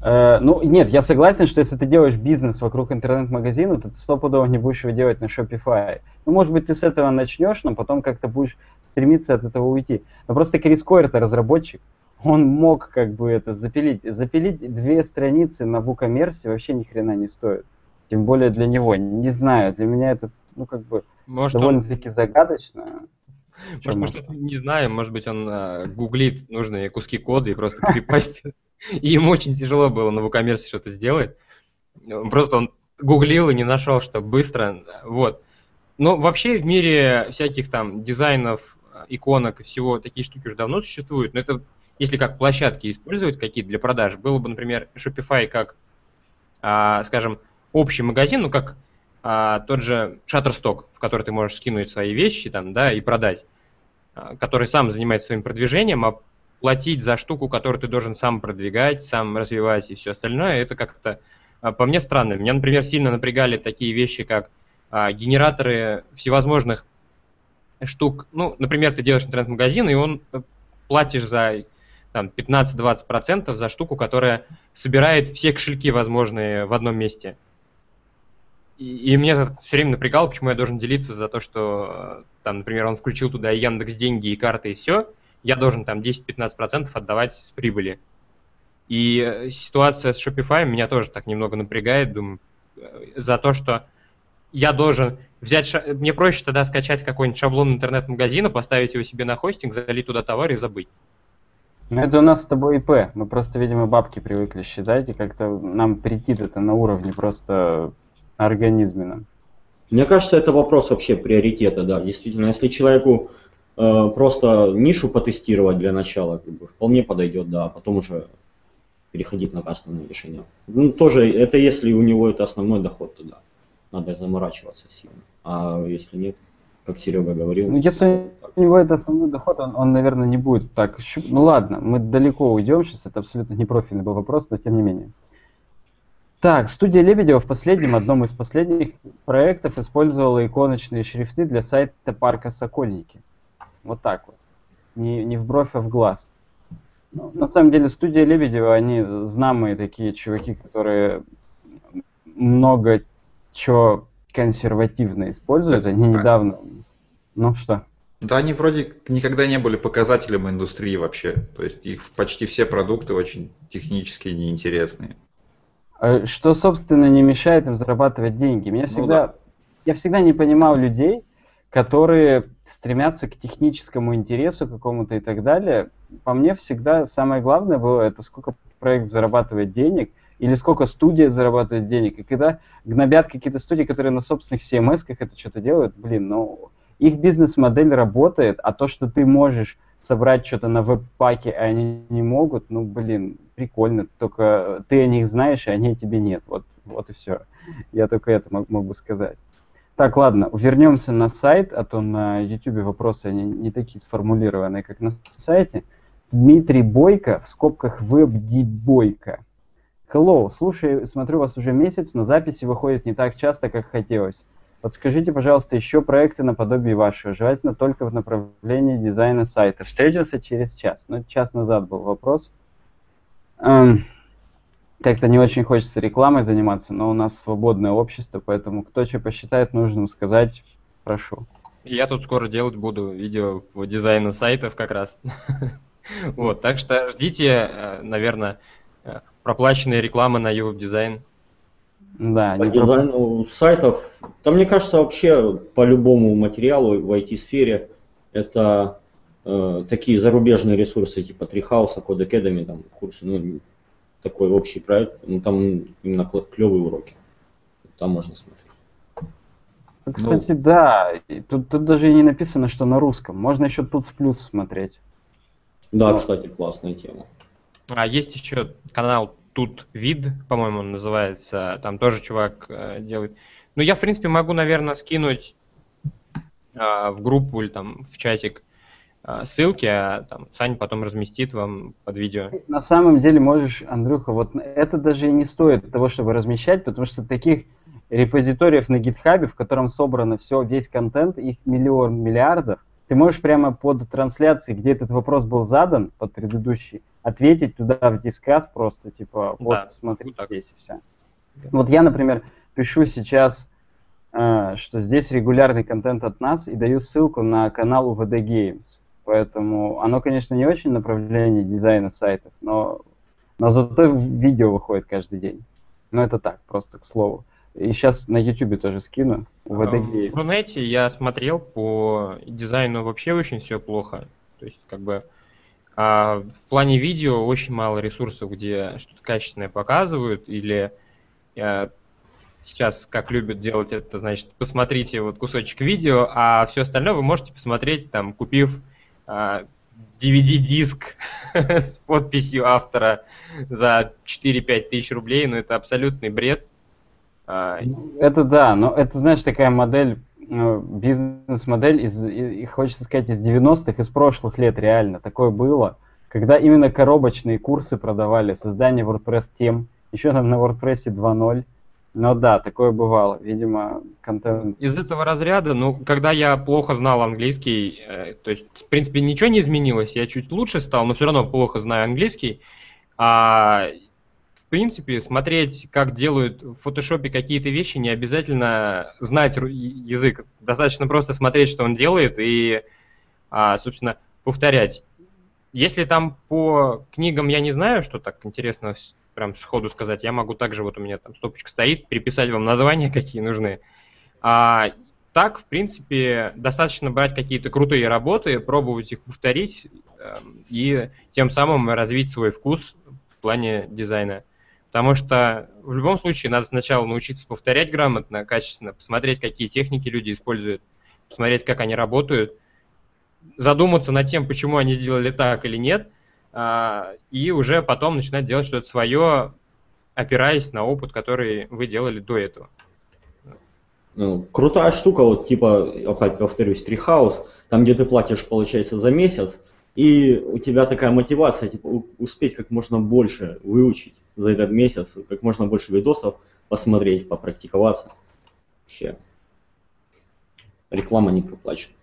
Э, ну, нет, я согласен, что если ты делаешь бизнес вокруг интернет-магазина, то ты стопудово не будешь его делать на Shopify. Ну, может быть, ты с этого начнешь, но потом как-то будешь стремиться от этого уйти. Но просто Крис Койер это разработчик, он мог как бы это запилить. Запилить две страницы на WooCommerce вообще ни хрена не стоит. Тем более для него. Не знаю, для меня это, ну, как бы, может, довольно-таки он... загадочно. Может, что-то не знаем, может быть, он э, гуглит нужные куски кода и просто перепастит. И ему очень тяжело было на WooCommerce что-то сделать. Просто он гуглил и не нашел, что быстро. Вот. Но вообще в мире всяких там дизайнов, иконок и всего такие штуки уже давно существуют. Но это если как площадки использовать какие-то для продаж, было бы, например, Shopify как, а, скажем, общий магазин, ну как а, тот же Shutterstock, в который ты можешь скинуть свои вещи там, да, и продать, а, который сам занимается своим продвижением, а платить за штуку, которую ты должен сам продвигать, сам развивать и все остальное, это как-то а, по мне странно. Меня, например, сильно напрягали такие вещи, как а, генераторы всевозможных штук. Ну, например, ты делаешь интернет-магазин, и он э, платишь за там, 15-20% за штуку, которая собирает все кошельки возможные в одном месте. И, и мне это все время напрягало, почему я должен делиться за то, что, там, например, он включил туда Яндекс деньги и карты и все, я должен там 10-15% отдавать с прибыли. И э, ситуация с Shopify меня тоже так немного напрягает, думаю, э, за то, что я должен взять, мне проще тогда скачать какой-нибудь шаблон интернет-магазина, поставить его себе на хостинг, залить туда товар и забыть. Ну, это у нас с тобой ИП. Мы просто, видимо, бабки привыкли считать, и как-то нам претит это на уровне просто организмена. Мне кажется, это вопрос вообще приоритета, да. Действительно, если человеку э, просто нишу потестировать для начала, как бы, вполне подойдет, да, а потом уже переходить на кастомные решения. Ну, тоже, это если у него это основной доход, то да. Надо заморачиваться сильно. А если нет, как Серега говорил. Ну, если у него это основной доход, он, он, наверное, не будет так... Ну ладно, мы далеко уйдем сейчас, это абсолютно не профильный был вопрос, но тем не менее. Так, студия Лебедева в последнем, одном из последних проектов использовала иконочные шрифты для сайта парка Сокольники. Вот так вот. Не, не в бровь, а в глаз. Ну, на самом деле, студия Лебедева, они знамые такие чуваки, которые много чего консервативно используют. Так, они недавно ну что? Да, они вроде никогда не были показателем индустрии вообще. То есть их почти все продукты очень технически неинтересные. А что, собственно, не мешает им зарабатывать деньги. Меня всегда, ну, да. Я всегда не понимал людей, которые стремятся к техническому интересу какому-то и так далее. По мне всегда самое главное было это сколько проект зарабатывает денег или сколько студия зарабатывает денег. И когда гнобят какие-то студии, которые на собственных CMS-ках это что-то делают, блин, ну их бизнес-модель работает, а то, что ты можешь собрать что-то на веб-паке, а они не могут, ну, блин, прикольно, только ты о них знаешь, а они тебе нет. Вот, вот и все. Я только это мог, могу сказать. Так, ладно, вернемся на сайт, а то на YouTube вопросы они не такие сформулированные, как на сайте. Дмитрий Бойко, в скобках WebD Бойко. Hello, слушай, смотрю вас уже месяц, но записи выходят не так часто, как хотелось. Подскажите, пожалуйста, еще проекты наподобие вашего, желательно только в направлении дизайна сайта. Встретился через час. Ну, час назад был вопрос. Эм, как-то не очень хочется рекламой заниматься, но у нас свободное общество, поэтому кто что посчитает нужным сказать, прошу. Я тут скоро делать буду видео по дизайну сайтов как раз. Вот, так что ждите, э, наверное, проплаченные рекламы на YouTube дизайн. Да, по дизайну проб... сайтов. Там, мне кажется, вообще по любому материалу в IT-сфере это э, такие зарубежные ресурсы типа Treehouse, Code Academy, там курсы, ну, такой общий проект, ну, там именно клевые уроки. Там можно смотреть. Кстати, ну, да, тут, тут даже и не написано, что на русском. Можно еще тут плюс смотреть. Да, Но... кстати, классная тема. А есть еще канал тут вид, по-моему, называется, там тоже чувак э, делает. Ну, я, в принципе, могу, наверное, скинуть э, в группу или там в чатик э, ссылки, а там Саня потом разместит вам под видео. На самом деле можешь, Андрюха, вот это даже и не стоит того, чтобы размещать, потому что таких репозиториев на гитхабе, в котором собрано все, весь контент, их миллион миллиардов, ты можешь прямо под трансляцией, где этот вопрос был задан, под предыдущий, ответить туда в дискас просто, типа, вот Да, смотри вот здесь и все. Да. Вот я, например, пишу сейчас, э, что здесь регулярный контент от нас и даю ссылку на канал УВД Games. Поэтому оно, конечно, не очень направление дизайна сайтов, но, но зато видео выходит каждый день. Ну, это так, просто к слову. И сейчас на YouTube тоже скину. УВД А, В. Рунете я смотрел по дизайну вообще очень все плохо. То есть, как бы а, в плане видео очень мало ресурсов, где что-то качественное показывают, или э, сейчас, как любят делать это, значит, посмотрите вот кусочек видео, а все остальное вы можете посмотреть, там, купив а, DVD-диск с подписью автора за 4-5 тысяч рублей, ну это абсолютный бред. А, Это да, но это, знаешь, такая модель, э, бизнес-модель, из, и, хочется сказать, из 90-х, из прошлых лет реально. Такое было, когда именно коробочные курсы продавали, создание WordPress тем, еще там на WordPress 2.0. Но да, такое бывало. Видимо, контент... Из этого разряда, ну, когда я плохо знал английский, э, то есть, в принципе, ничего не изменилось, я чуть лучше стал, но все равно плохо знаю английский. А, принципе, смотреть, как делают в фотошопе какие-то вещи, не обязательно знать язык. Достаточно просто смотреть, что он делает, и, а, собственно, повторять. Если там по книгам я не знаю, что так интересно прям сходу сказать, я могу также, вот у меня там стопочка стоит, переписать вам названия, какие нужны. А так, в принципе, достаточно брать какие-то крутые работы, пробовать их повторить эм, и тем самым развить свой вкус в плане дизайна. Потому что в любом случае надо сначала научиться повторять грамотно, качественно, посмотреть, какие техники люди используют, посмотреть, как они работают, задуматься над тем, почему они сделали так или нет, а, и уже потом начинать делать что-то свое, опираясь на опыт, который вы делали до этого. Ну, крутая штука, вот типа, опять повторюсь, Treehouse, там, где ты платишь, получается, за месяц, и у тебя такая мотивация, типа, успеть как можно больше выучить за этот месяц, как можно больше видосов посмотреть, попрактиковаться. Вообще. Реклама не проплачена.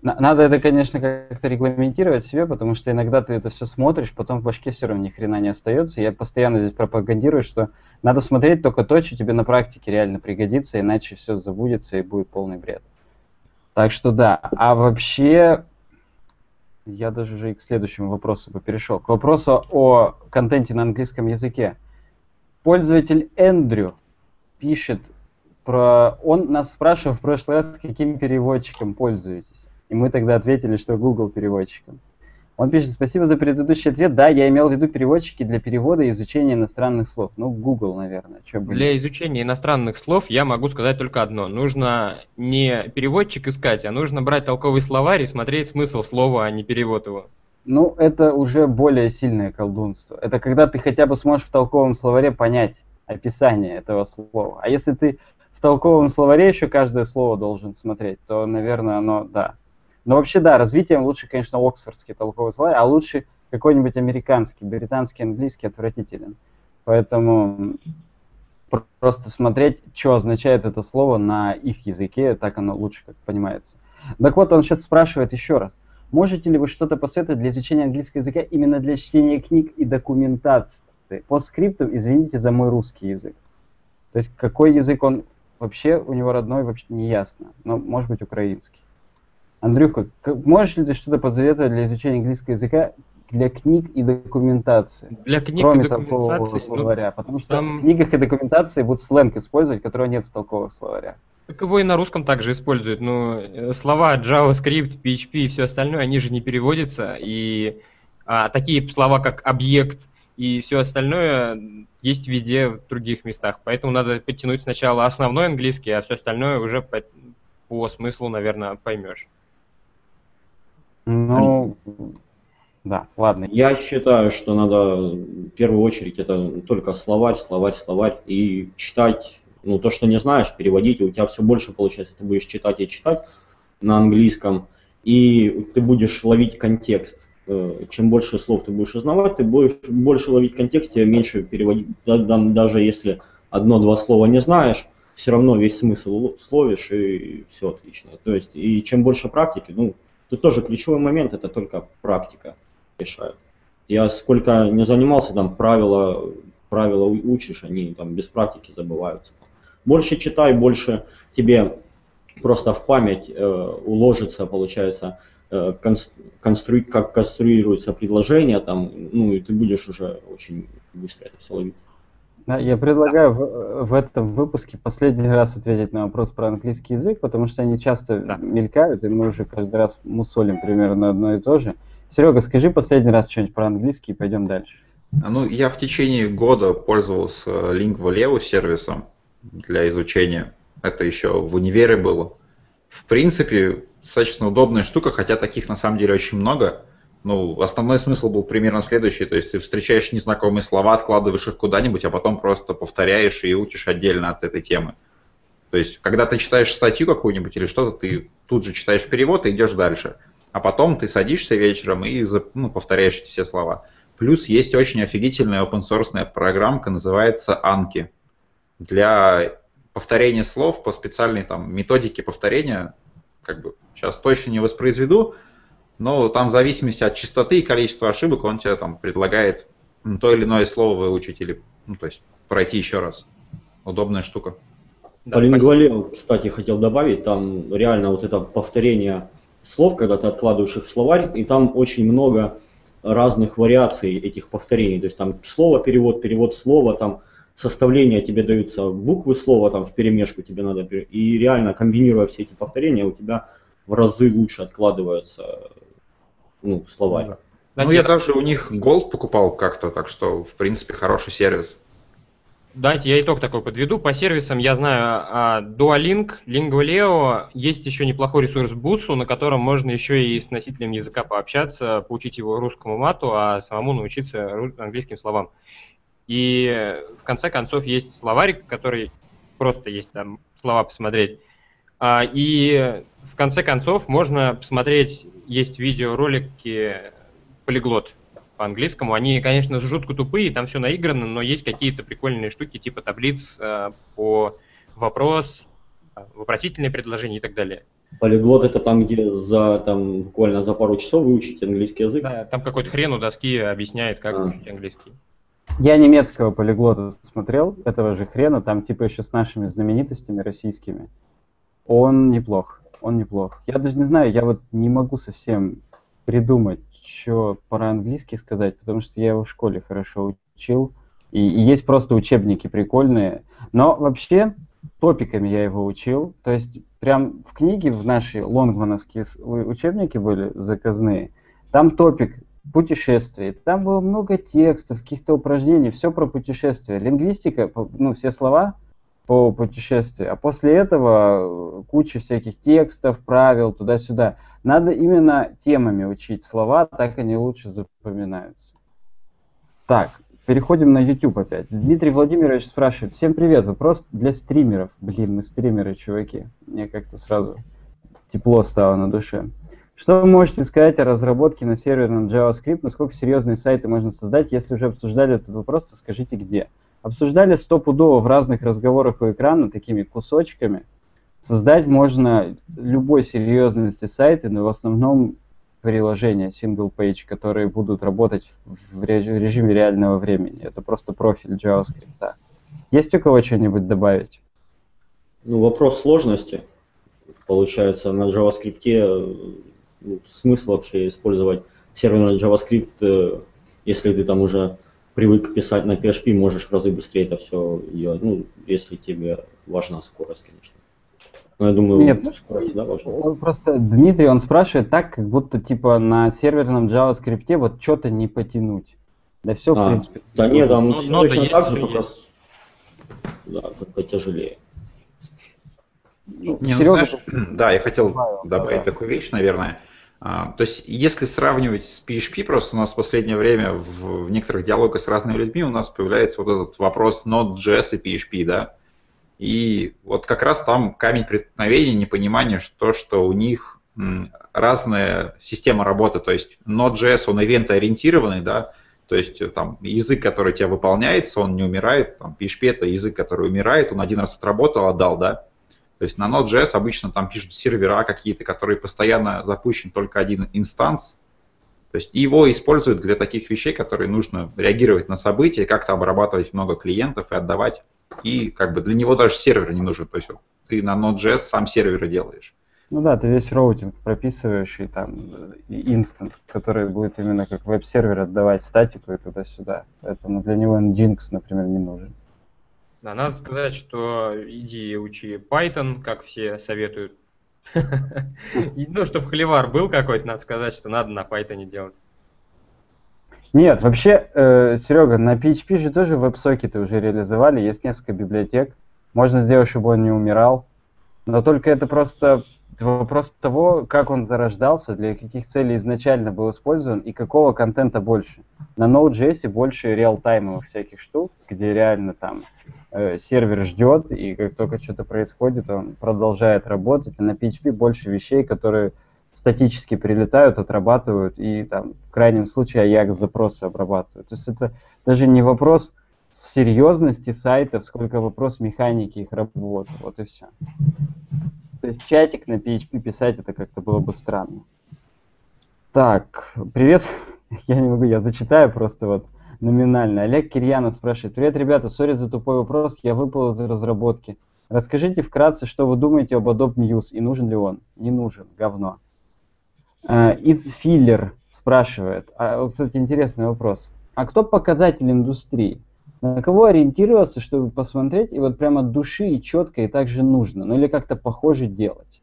На- Надо это, конечно, как-то регламентировать себе, потому что иногда ты это все смотришь, потом в башке все равно ни хрена не остается. Я постоянно здесь пропагандирую, что надо смотреть только то, что тебе на практике реально пригодится, иначе все забудется и будет полный бред. Так что да. А вообще, я даже уже и к следующему вопросу бы перешел. К вопросу о контенте на английском языке. Пользователь Эндрю пишет про... Он нас спрашивал в прошлый раз, каким переводчиком пользуетесь. И мы тогда ответили, что Google переводчиком. Он пишет, спасибо за предыдущий ответ. Да, я имел в виду переводчики для перевода и изучения иностранных слов. Ну, Google, наверное. Чё бы Для изучения иностранных слов я могу сказать только одно. Нужно не переводчик искать, а нужно брать толковый словарь и смотреть смысл слова, а не перевод его. Ну, это уже более сильное колдунство. Это когда ты хотя бы сможешь в толковом словаре понять описание этого слова. А если ты в толковом словаре еще каждое слово должен смотреть, то, наверное, оно, да. Но вообще, да, развитием лучше, конечно, оксфордский толковый словарь, а лучше какой-нибудь американский, британский, английский отвратителен. Поэтому пр- просто смотреть, что означает это слово на их языке, так оно лучше как понимается. Так вот, он сейчас спрашивает еще раз. Можете ли вы что-то посоветовать для изучения английского языка именно для чтения книг и документации? По скрипту, извините за мой русский язык. То есть какой язык он вообще у него родной, вообще не ясно. Но может быть украинский. Андрюха, как- можешь ли ты что-то посоветовать для изучения английского языка для книг и документации? Для книг кроме и толкового ну, словаря. Потому что там- в книгах и документации будут сленг использовать, которого нет в толковых словарях. так его и на русском также используют. Ну, э, слова JavaScript, PHP и все остальное, они же не переводятся. И а, такие слова, как объект и все остальное есть везде в других местах. Поэтому надо подтянуть сначала основной английский, а все остальное уже по, по смыслу, наверное, поймешь. Ну, да, ладно. Я считаю, что надо в первую очередь это только словарь, словарь, словарь и читать, ну то, что не знаешь, переводить, и у тебя все больше получается. Ты будешь читать и читать на английском, и ты будешь ловить контекст. Э, Чем больше слов ты будешь узнавать, ты будешь больше ловить контекст, тебе меньше переводить. Да- да- Даже если одно-два слова не знаешь, все равно весь смысл словишь, и все отлично. То есть, и чем больше практики, ну, тут тоже ключевой момент, это только практика решает. Я сколько не занимался, там правила, правила учишь, они там без практики забываются. Больше читай, больше тебе просто в память э, уложится, получается, э, констру, как конструируется предложение, там, ну и ты будешь уже очень быстро это все ловить. Я предлагаю в, в этом выпуске последний раз ответить на вопрос про английский язык, потому что они часто да. мелькают, и мы уже каждый раз мусолим примерно одно и то же. Серега, скажи последний раз что-нибудь про английский и пойдем дальше. Ну, я в течение года пользовался Lingua сервисом для изучения. Это еще в универе было. В принципе, достаточно удобная штука, хотя таких на самом деле очень много ну, основной смысл был примерно следующий, то есть ты встречаешь незнакомые слова, откладываешь их куда-нибудь, а потом просто повторяешь и учишь отдельно от этой темы. То есть, когда ты читаешь статью какую-нибудь или что-то, ты тут же читаешь перевод и идешь дальше. А потом ты садишься вечером и ну, повторяешь эти все слова. Плюс есть очень офигительная open source программка, называется Anki. Для повторения слов по специальной там методике повторения, как бы сейчас точно не воспроизведу, но там в зависимости от частоты и количества ошибок он тебе там предлагает то или иное слово выучить или, ну, то есть пройти еще раз. Удобная штука. Да, По лингвале, кстати, хотел добавить, там реально вот это повторение слов, когда ты откладываешь их в словарь, и там очень много разных вариаций этих повторений. То есть там слово, перевод, перевод слова, там составление тебе даются буквы слова там в перемешку тебе надо, и реально комбинируя все эти повторения, у тебя в разы лучше откладываются ну, словарь. Ну, я даже у них Gold покупал как-то, так что, в принципе, хороший сервис. Давайте я итог такой подведу. По сервисам я знаю а, Duolink, Lingualeo, есть еще неплохой ресурс Бусу, на котором можно еще и с носителем языка пообщаться, поучить его русскому мату, а самому научиться английским словам. И в конце концов есть словарик, который просто есть там слова посмотреть. А, и в конце концов можно посмотреть, есть видеоролики полиглот по английскому. Они, конечно, жутко тупые, там все наиграно, но есть какие-то прикольные штуки, типа таблиц э, по вопрос, вопросительные предложения и так далее. Полиглот это там, где за там буквально за пару часов выучить английский язык. Да, там какой-то хрен у доски объясняет, как а. выучить английский. Я немецкого полиглота смотрел, этого же хрена, там типа еще с нашими знаменитостями российскими. Он неплох, он неплох. Я даже не знаю, я вот не могу совсем придумать, что по-английски сказать, потому что я его в школе хорошо учил. И, и есть просто учебники прикольные. Но вообще топиками я его учил. То есть прям в книге в нашей лонгмановские учебники были заказные. Там топик путешествий. Там было много текстов, каких-то упражнений, все про путешествия. Лингвистика, ну, все слова по путешествию, а после этого э, куча всяких текстов, правил, туда-сюда. Надо именно темами учить слова, так они лучше запоминаются. Так, переходим на YouTube опять. Дмитрий Владимирович спрашивает. Всем привет, вопрос для стримеров. Блин, мы стримеры, чуваки. Мне как-то сразу тепло стало на душе. Что вы можете сказать о разработке на серверном JavaScript? Насколько серьезные сайты можно создать? Если уже обсуждали этот вопрос, то скажите где обсуждали стопудово в разных разговорах у экрана такими кусочками. Создать можно любой серьезности сайты, но в основном приложения single page, которые будут работать в режиме реального времени. Это просто профиль JavaScript. Есть у кого что-нибудь добавить? Ну, вопрос сложности. Получается, на JavaScript ну, смысл вообще использовать серверный JavaScript, э, если ты там уже привык писать на PHP, можешь в разы быстрее это все делать. Ну, если тебе важна скорость, конечно. Но я думаю, Нет, скорость, да, важна. Просто Дмитрий, он спрашивает так, как будто типа на серверном JavaScript вот что-то не потянуть. Да все, а, в принципе. Да нет, там ну, точно так же, только, да, только тяжелее. Ну, не, ну, знаешь, да, я хотел добавить да. такую вещь, наверное. А, то есть, если сравнивать с PHP, просто у нас в последнее время в, в некоторых диалогах с разными людьми у нас появляется вот этот вопрос Node.js и PHP, да. И вот как раз там камень преткновения, непонимание, что, что у них разная система работы. То есть Node.js, он ивент-ориентированный, да, То есть там язык, который у тебя выполняется, он не умирает. Там PHP это язык, который умирает, он один раз отработал, отдал, да. То есть на Node.js обычно там пишут сервера какие-то, которые постоянно запущен только один инстанс. То есть его используют для таких вещей, которые нужно реагировать на события, как-то обрабатывать много клиентов и отдавать. И как бы для него даже сервер не нужен. То есть ты на Node.js сам серверы делаешь. Ну да, ты весь routing прописываешь и там instance, который будет именно как веб-сервер отдавать статику и туда-сюда. Поэтому для него Nginx, например, не нужен. Да, надо сказать, что иди учи Python, как все советуют. Ну, чтобы холивар был какой-то, надо сказать, что надо на Python делать. Нет, вообще, э, Серега, на PHP же тоже веб-сокеты уже реализовали, есть несколько библиотек. Можно сделать, чтобы он не умирал. Но только это просто вопрос того, как он зарождался, для каких целей изначально был использован и какого контента больше. На Node.js больше реал-таймовых всяких штук, где реально там э, сервер ждет, и как только что-то происходит, он продолжает работать. А на PHP больше вещей, которые статически прилетают, отрабатывают и там в крайнем случае Ajax запросы обрабатывают. То есть это даже не вопрос серьезности сайтов, сколько вопрос механики их работы. Вот и все. То есть чатик на PHP писать это как-то было бы странно. Так, привет. Я не могу, я зачитаю просто вот номинально. Олег Кирьянов спрашивает. Привет, ребята, сори за тупой вопрос, я выпал из разработки. Расскажите вкратце, что вы думаете об Adobe News и нужен ли он? Не нужен, говно. Uh, It's Filler спрашивает. А, кстати, интересный вопрос. А кто показатель индустрии? На кого ориентироваться, чтобы посмотреть и вот прямо от души и четко и также нужно, ну или как-то похоже делать.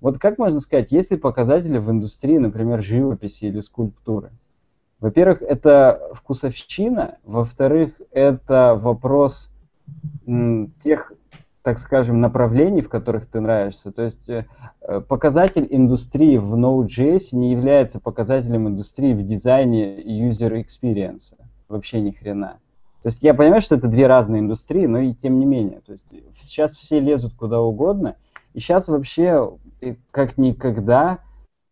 Вот как можно сказать, есть ли показатели в индустрии, например, живописи или скульптуры? Во-первых, это вкусовщина, во-вторых, это вопрос тех, так скажем, направлений, в которых ты нравишься. То есть э, показатель индустрии в Node.js не является показателем индустрии в дизайне user experience. Вообще ни хрена. То есть я понимаю, что это две разные индустрии, но и тем не менее. То есть сейчас все лезут куда угодно, и сейчас вообще как никогда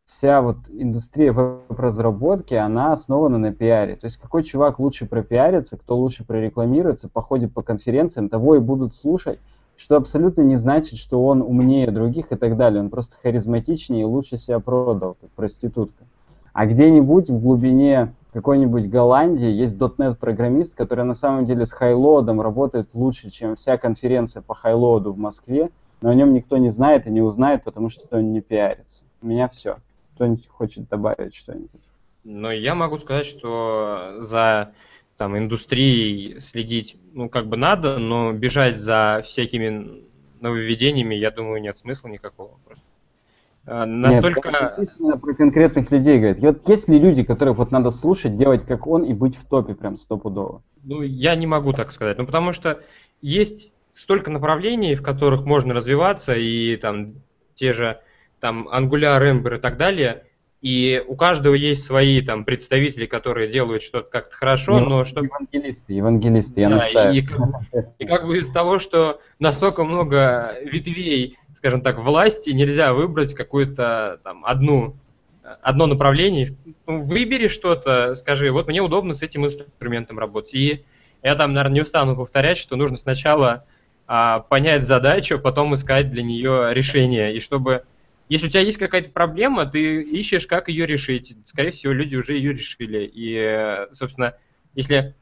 вся вот индустрия веб-разработки, она основана на пиаре. То есть какой чувак лучше пропиарится, кто лучше прорекламируется, походит по конференциям, того и будут слушать, что абсолютно не значит, что он умнее других и так далее. Он просто харизматичнее и лучше себя продал, как проститутка. А где-нибудь в глубине какой-нибудь Голландии есть .NET программист, который на самом деле с хайлодом работает лучше, чем вся конференция по хайлоду в Москве, но о нем никто не знает и не узнает, потому что он не пиарится. У меня все. Кто-нибудь хочет добавить что-нибудь? Ну, я могу сказать, что за там, индустрией следить, ну, как бы надо, но бежать за всякими нововведениями, я думаю, нет смысла никакого. Просто настолько... Нет, про конкретных людей говорит. Вот есть ли люди, которых вот надо слушать, делать как он и быть в топе прям стопудово? Ну, я не могу так сказать. Ну, потому что есть столько направлений, в которых можно развиваться, и там те же там Angular, Ember и так далее, и у каждого есть свои там представители, которые делают что-то как-то хорошо, Ев... но что... Евангелисты, евангелисты, я да, настаиваю. И, и как бы из того, что настолько много ветвей скажем так, власти нельзя выбрать какую-то там одну одно направление. Ну, выбери что-то, скажи, вот мне удобно с этим инструментом работать. И я там, наверное, не устану повторять, что нужно сначала а, понять задачу, потом искать для нее решение. И чтобы, если у тебя есть какая-то проблема, ты ищешь, как ее решить. Скорее всего, люди уже ее решили. И, собственно, если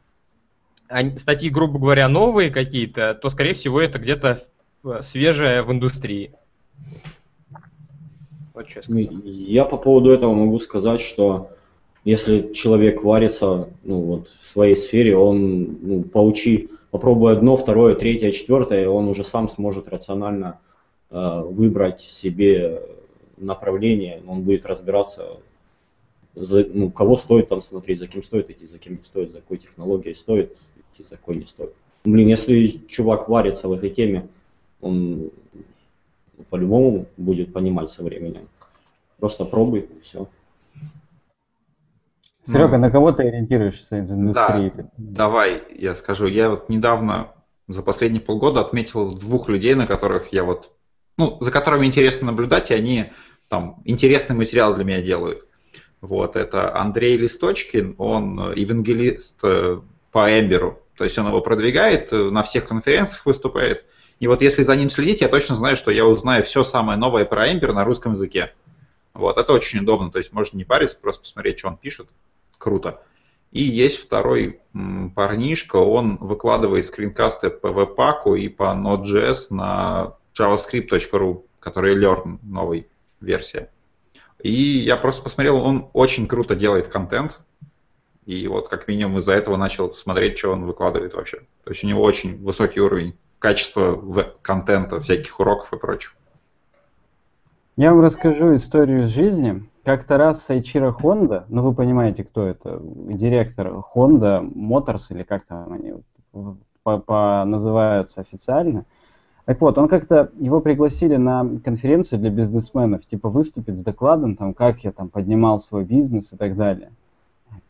статьи, грубо говоря, новые какие-то, то, скорее всего, это где-то свежее в индустрии. Вот ну, я по поводу этого могу сказать, что если человек варится ну, вот, в своей сфере, он ну, поучи, попробуя одно, второе, третье, четвертое, он уже сам сможет рационально э, выбрать себе направление, он будет разбираться, за, ну, кого стоит там смотреть, за кем стоит идти, за кем не стоит, за какой технологией стоит идти, за какой не стоит. Блин, если чувак варится в этой теме, он по-любому будет понимать со временем. Просто пробуй, и все. Серега, ну, на кого ты ориентируешься из индустрии? Да, давай, я скажу. Я вот недавно, за последние полгода, отметил двух людей, на которых я вот, ну, за которыми интересно наблюдать, и они там интересный материал для меня делают. Вот, это Андрей Листочкин, он евангелист э, по Эмберу, то есть он его продвигает, э, на всех конференциях выступает. И вот если за ним следить, я точно знаю, что я узнаю все самое новое про Эмбер на русском языке. Вот, это очень удобно, то есть можно не париться, просто посмотреть, что он пишет. Круто. И есть второй парнишка, он выкладывает скринкасты по веб-паку и по Node.js на javascript.ru, который Learn новой версия. И я просто посмотрел, он очень круто делает контент. И вот как минимум из-за этого начал смотреть, что он выкладывает вообще. То есть у него очень высокий уровень качества контента, всяких уроков и прочего. Я вам расскажу историю из жизни. Как-то раз Сайчира Хонда, ну вы понимаете, кто это, директор Honda Motors или как там они по называются официально. Так вот, он как-то, его пригласили на конференцию для бизнесменов, типа выступить с докладом, там, как я там поднимал свой бизнес и так далее.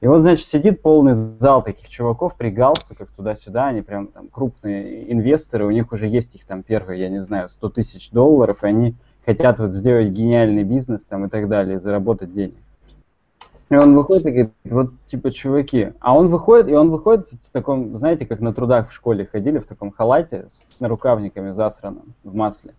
И вот, значит, сидит полный зал таких чуваков при галстуках туда-сюда, они прям там крупные инвесторы, у них уже есть их там первые, я не знаю, 100 тысяч долларов, и они хотят вот сделать гениальный бизнес там и так далее, заработать денег. И он выходит и говорит, вот типа чуваки, а он выходит, и он выходит в таком, знаете, как на трудах в школе ходили, в таком халате с, нарукавниками засранным в масле.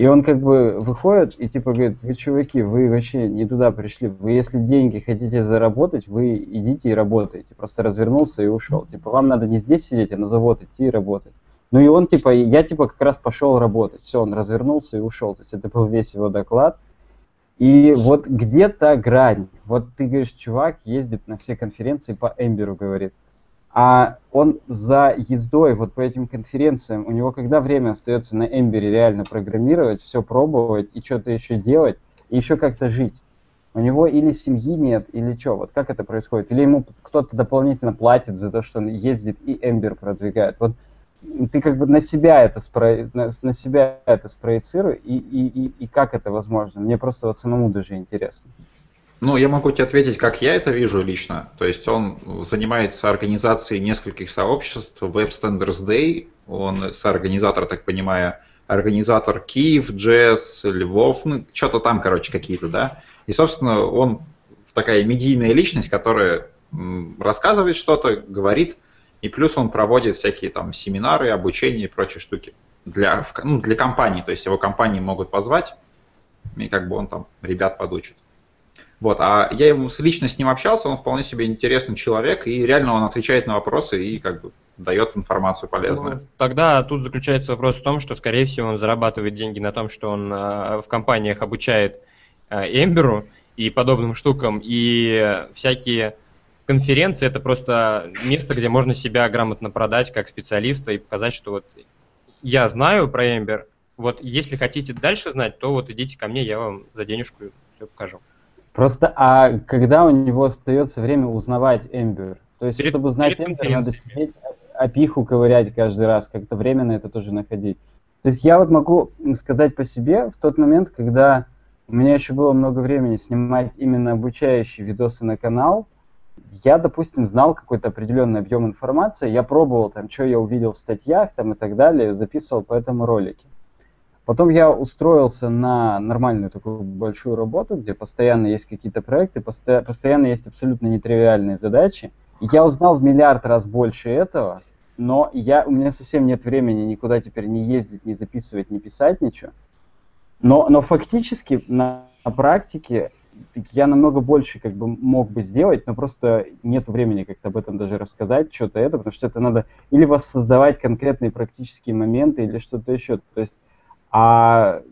И он как бы выходит и типа говорит, вы чуваки, вы вообще не туда пришли. Вы если деньги хотите заработать, вы идите и работаете. Просто развернулся и ушел. Типа вам надо не здесь сидеть, а на завод идти и работать. Ну и он типа, я типа как раз пошел работать. Все, он развернулся и ушел. То есть это был весь его доклад. И вот где-то грань. Вот ты говоришь, чувак ездит на все конференции по Эмберу, говорит. А он за ездой вот по этим конференциям, у него когда время остается на Эмбере реально программировать, все пробовать и что-то еще делать, и еще как-то жить? У него или семьи нет, или что? Вот как это происходит? Или ему кто-то дополнительно платит за то, что он ездит и Эмбер продвигает? Вот ты как бы на себя это, спро... на, себя это спроецируй, и, и, и, и как это возможно? Мне просто вот самому даже интересно. Ну, я могу тебе ответить, как я это вижу лично. То есть он занимается организацией нескольких сообществ. Web Standards Day, он соорганизатор, так понимаю, организатор Киев, Джесс, Львов, ну, что-то там, короче, какие-то, да. И, собственно, он такая медийная личность, которая рассказывает что-то, говорит, и плюс он проводит всякие там семинары, обучение и прочие штуки для, ну, для компаний. То есть его компании могут позвать, и как бы он там ребят подучит. Вот, а я ему лично с ним общался, он вполне себе интересный человек, и реально он отвечает на вопросы и как бы дает информацию полезную. Ну, тогда тут заключается вопрос в том, что, скорее всего, он зарабатывает деньги на том, что он э, в компаниях обучает э, Эмберу и подобным штукам, и всякие конференции это просто место, где можно себя грамотно продать как специалиста и показать, что вот я знаю про Эмбер, вот если хотите дальше знать, то вот идите ко мне, я вам за денежку все покажу. Просто, а когда у него остается время узнавать Эмбер? То есть, перед, чтобы знать Эмбер, надо сидеть, опиху ковырять каждый раз, как-то время на это тоже находить. То есть я вот могу сказать по себе, в тот момент, когда у меня еще было много времени снимать именно обучающие видосы на канал, я, допустим, знал какой-то определенный объем информации, я пробовал там, что я увидел в статьях там и так далее, записывал по этому ролике. Потом я устроился на нормальную такую большую работу, где постоянно есть какие-то проекты, посто постоянно есть абсолютно нетривиальные задачи. Я узнал в миллиард раз больше этого, но я, у меня совсем нет времени никуда теперь не ездить, не записывать, не писать ничего. Но, но фактически на, на практике я намного больше как бы мог бы сделать, но просто нет времени как-то об этом даже рассказать, что-то это, потому что это надо или воссоздавать конкретные практические моменты, или что-то еще. То есть а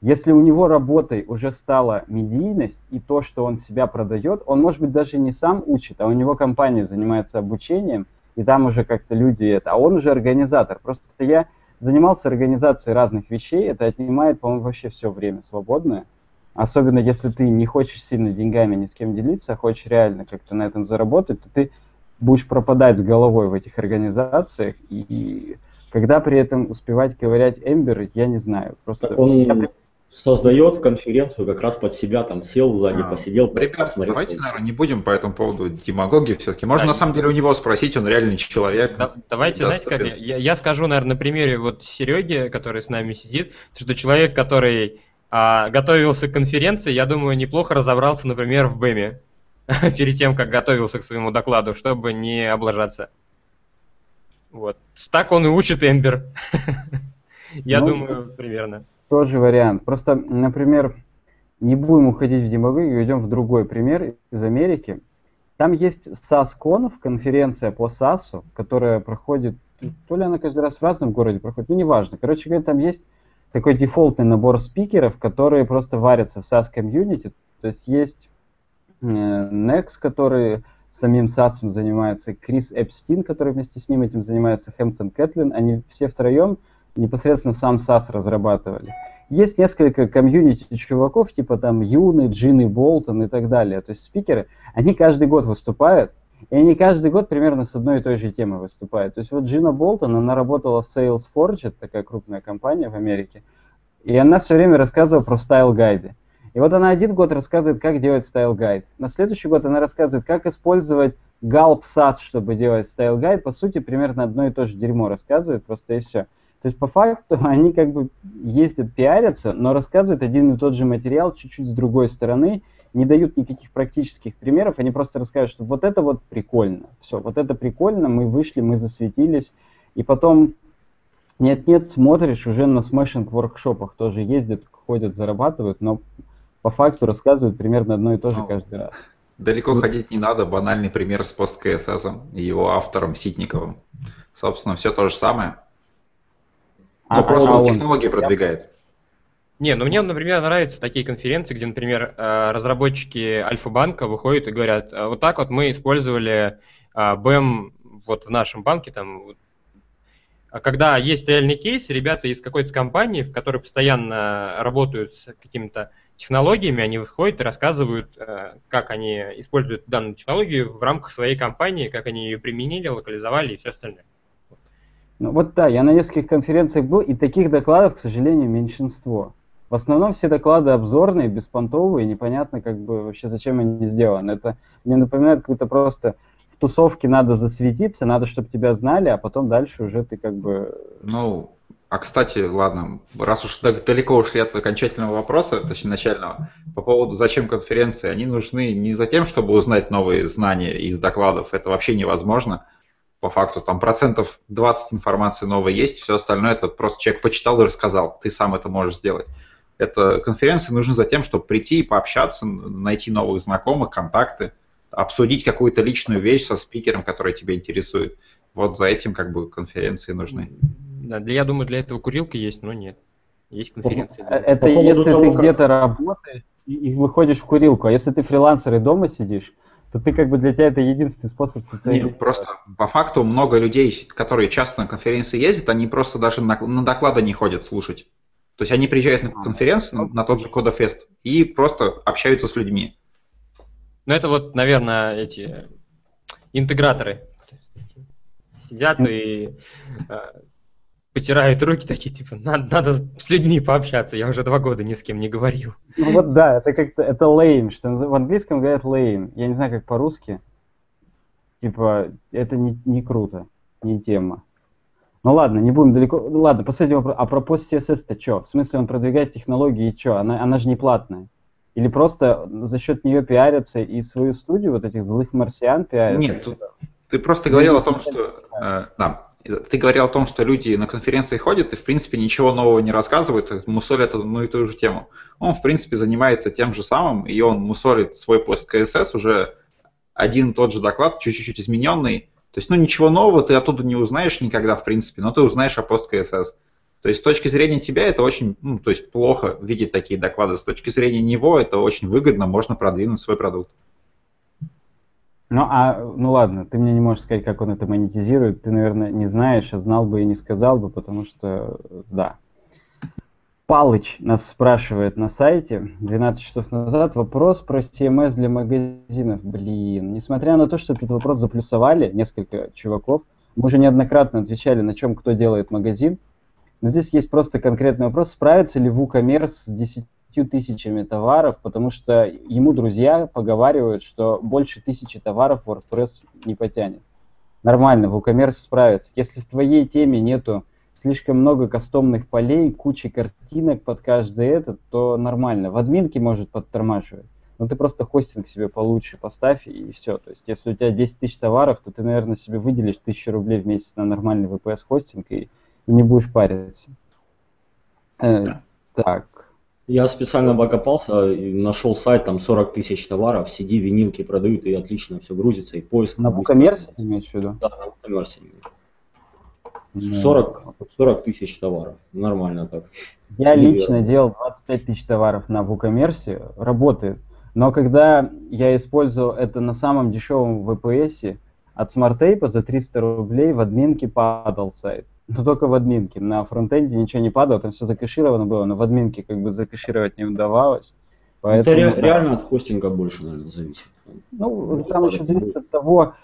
если у него работой уже стала медийность и то, что он себя продает, он, может быть, даже не сам учит, а у него компания занимается обучением, и там уже как-то люди это, а он уже организатор. Просто я занимался организацией разных вещей, это отнимает, по-моему, вообще все время свободное. Особенно если ты не хочешь сильно деньгами ни с кем делиться, а хочешь реально как-то на этом заработать, то ты будешь пропадать с головой в этих организациях, и когда при этом успевать ковырять Эмбер, я не знаю. Просто так он я... создает конференцию как раз под себя, там сел сзади, а, посидел. Ребят, посмотрел. давайте, наверное, не будем по этому поводу демагогии все-таки. Можно а, на самом деле у него спросить, он реальный человек. Да, давайте, знаете, как я, я скажу, наверное, на примере вот Сереги, который с нами сидит, что человек, который А готовился к конференции, я думаю, неплохо разобрался, например, в БЭМе перед тем, как готовился к своему докладу, чтобы не облажаться. Вот. Так он и учит Эмбер. Я ну, думаю, примерно. Тоже вариант. Просто, например, не будем уходить в демагогию, идем в другой пример из Америки. Там есть SAS-Conf, конференция по SAS, которая проходит, то ли она каждый раз в разном городе проходит, ну неважно. Короче говоря, там есть такой дефолтный набор спикеров, которые просто варятся в SAS комьюнити. То есть есть э, Nex, который самим Sass занимается, Крис Эппстайн, который вместе с ним этим занимается, Хэмптон Кэтлин. Они все втроем непосредственно сам Sass разрабатывали. Есть несколько комьюнити чуваков, типа там Юны, Джины Болтон и так далее. То есть спикеры, они каждый год выступают, и они каждый год примерно с одной и той же темой выступают. То есть вот Джина Болтон, она работала в Salesforce, это такая крупная компания в Америке, и она все время рассказывала про style guide ы. И вот она один год рассказывает, как делать style guide. На следующий год она рассказывает, как использовать Gulp Sass, чтобы делать style guide. По сути, примерно одно и то же дерьмо рассказывает, просто и все. То есть по факту они как бы ездят, пиарятся, но рассказывают один и тот же материал чуть-чуть с другой стороны, не дают никаких практических примеров, они просто расскажут, что вот это вот прикольно, все, вот это прикольно, мы вышли, мы засветились, и потом нет-нет, смотришь, уже на Smashing workshop ах тоже ездят, ходят, зарабатывают, но по факту рассказывают примерно одно и то же ну, каждый раз. Далеко ходить не надо, банальный пример с PostCSS и его автором Ситниковым. Собственно, все то же самое. Но а, просто а он технологии продвигает. Не, ну мне, например, нравятся такие конференции, где, например, э, разработчики Альфа-банка выходят и говорят, «А вот так вот мы использовали BEM вот в нашем банке, там, когда есть реальный кейс, ребята из какой-то компании, в которой постоянно работают с какими-то технологиями, они выходят и рассказывают, э, как они используют данную технологию в рамках своей компании, как они ее применили, локализовали и все остальное. Ну вот да, я на нескольких конференциях был, и таких докладов, к сожалению, меньшинство. В основном все доклады обзорные, беспонтовые, непонятно как бы вообще зачем они сделаны. Это мне напоминает какой-то просто в тусовке надо засветиться, надо, чтобы тебя знали, а потом дальше уже ты как бы... Ну, а кстати, ладно, раз уж далеко ушли от окончательного вопроса, точнее начального, по поводу зачем конференции, они нужны не за тем, чтобы узнать новые знания из докладов, это вообще невозможно, по факту там процентов 20 информации новой есть, все остальное это просто человек почитал и рассказал, ты сам это можешь сделать. Это конференции нужны за тем, чтобы прийти и пообщаться, найти новых знакомых, контакты, обсудить какую-то личную вещь со спикером, который тебя интересует. Вот за этим как бы конференции нужны. Да, я думаю, для этого курилка есть, но нет. Есть конференции. Да. Это По если того, ты как... где-то работаешь и, и выходишь в курилку, а если ты фрилансер и дома сидишь, то ты как бы для тебя это единственный способ социализироваться. Нет, просто по факту много людей, которые часто на конференции ездят, они просто даже на, на доклады не ходят слушать. То есть они приезжают на а. конференцию, на, на тот же Кодофест, и просто общаются с людьми. Ну это вот, наверное, эти интеграторы сидят и э, потирают руки такие, типа, надо, надо с людьми пообщаться, я уже два года ни с кем не говорил. Ну вот да, это как-то, это lame, что в английском говорят lame, я не знаю, как по-русски, типа, это не, не круто, не тема. Ну ладно, не будем далеко, ну, ладно, последний вопрос, а про пост CSS-то что? В смысле он продвигает технологии и что? Она, она же не платная. Или просто за счет нее пиарятся и свою студию, вот этих злых марсиан пиарят? Нет, тут, ты просто говорил о том, что... Э, да, ты говорил о том, что люди на конференции ходят и, в принципе, ничего нового не рассказывают, мусолят одну и ту же тему. Он, в принципе, занимается тем же самым, и он мусолит свой пост КСС уже один и тот же доклад, чуть-чуть измененный. То есть, ну, ничего нового ты оттуда не узнаешь никогда, в принципе, но ты узнаешь о пост КСС. То есть, с точки зрения тебя это очень, ну, то есть, плохо видеть такие доклады. С точки зрения него это очень выгодно, можно продвинуть свой продукт. Ну, а, ну ладно, ты мне не можешь сказать, как он это монетизирует. Ты, наверное, не знаешь, а знал бы и не сказал бы, потому что, да. Палыч нас спрашивает на сайте 12 часов назад вопрос про CMS для магазинов. Блин, несмотря на то, что этот вопрос заплюсовали несколько чуваков, мы уже неоднократно отвечали, на чем кто делает магазин. Но здесь есть просто конкретный вопрос, справится ли WooCommerce с 10 тысячами товаров, потому что ему друзья поговаривают, что больше тысячи товаров WordPress не потянет. Нормально, WooCommerce справится. Если в твоей теме нету слишком много кастомных полей, куча картинок под каждый этот, то нормально. В админке может подтормаживать. Но ты просто хостинг себе получше поставь и все. То есть, если у тебя 10 тысяч товаров, то ты, наверное, себе выделишь 1000 рублей в месяц на нормальный VPS хостинг и, и не будешь париться. Э, так. Я специально покопался и нашел сайт, там 40 тысяч товаров, CD, винилки продают, и отлично все грузится, и поиск. На Букамерсе имеешь в виду? Да, на Букамерсе. 40, 40 тысяч товаров. Нормально так. Я лично делал 25 тысяч товаров на WooCommerce, работает. Но когда я использовал это на самом дешевом VPS, от SmartTape за 300 рублей в админке падал сайт. Но только в админке. На фронтенде ничего не падало, там все закэшировано было, но в админке как бы закэшировать не удавалось. Поэтому, это ре- реально от хостинга больше, наверное, зависит. Ну, там еще зависит от того,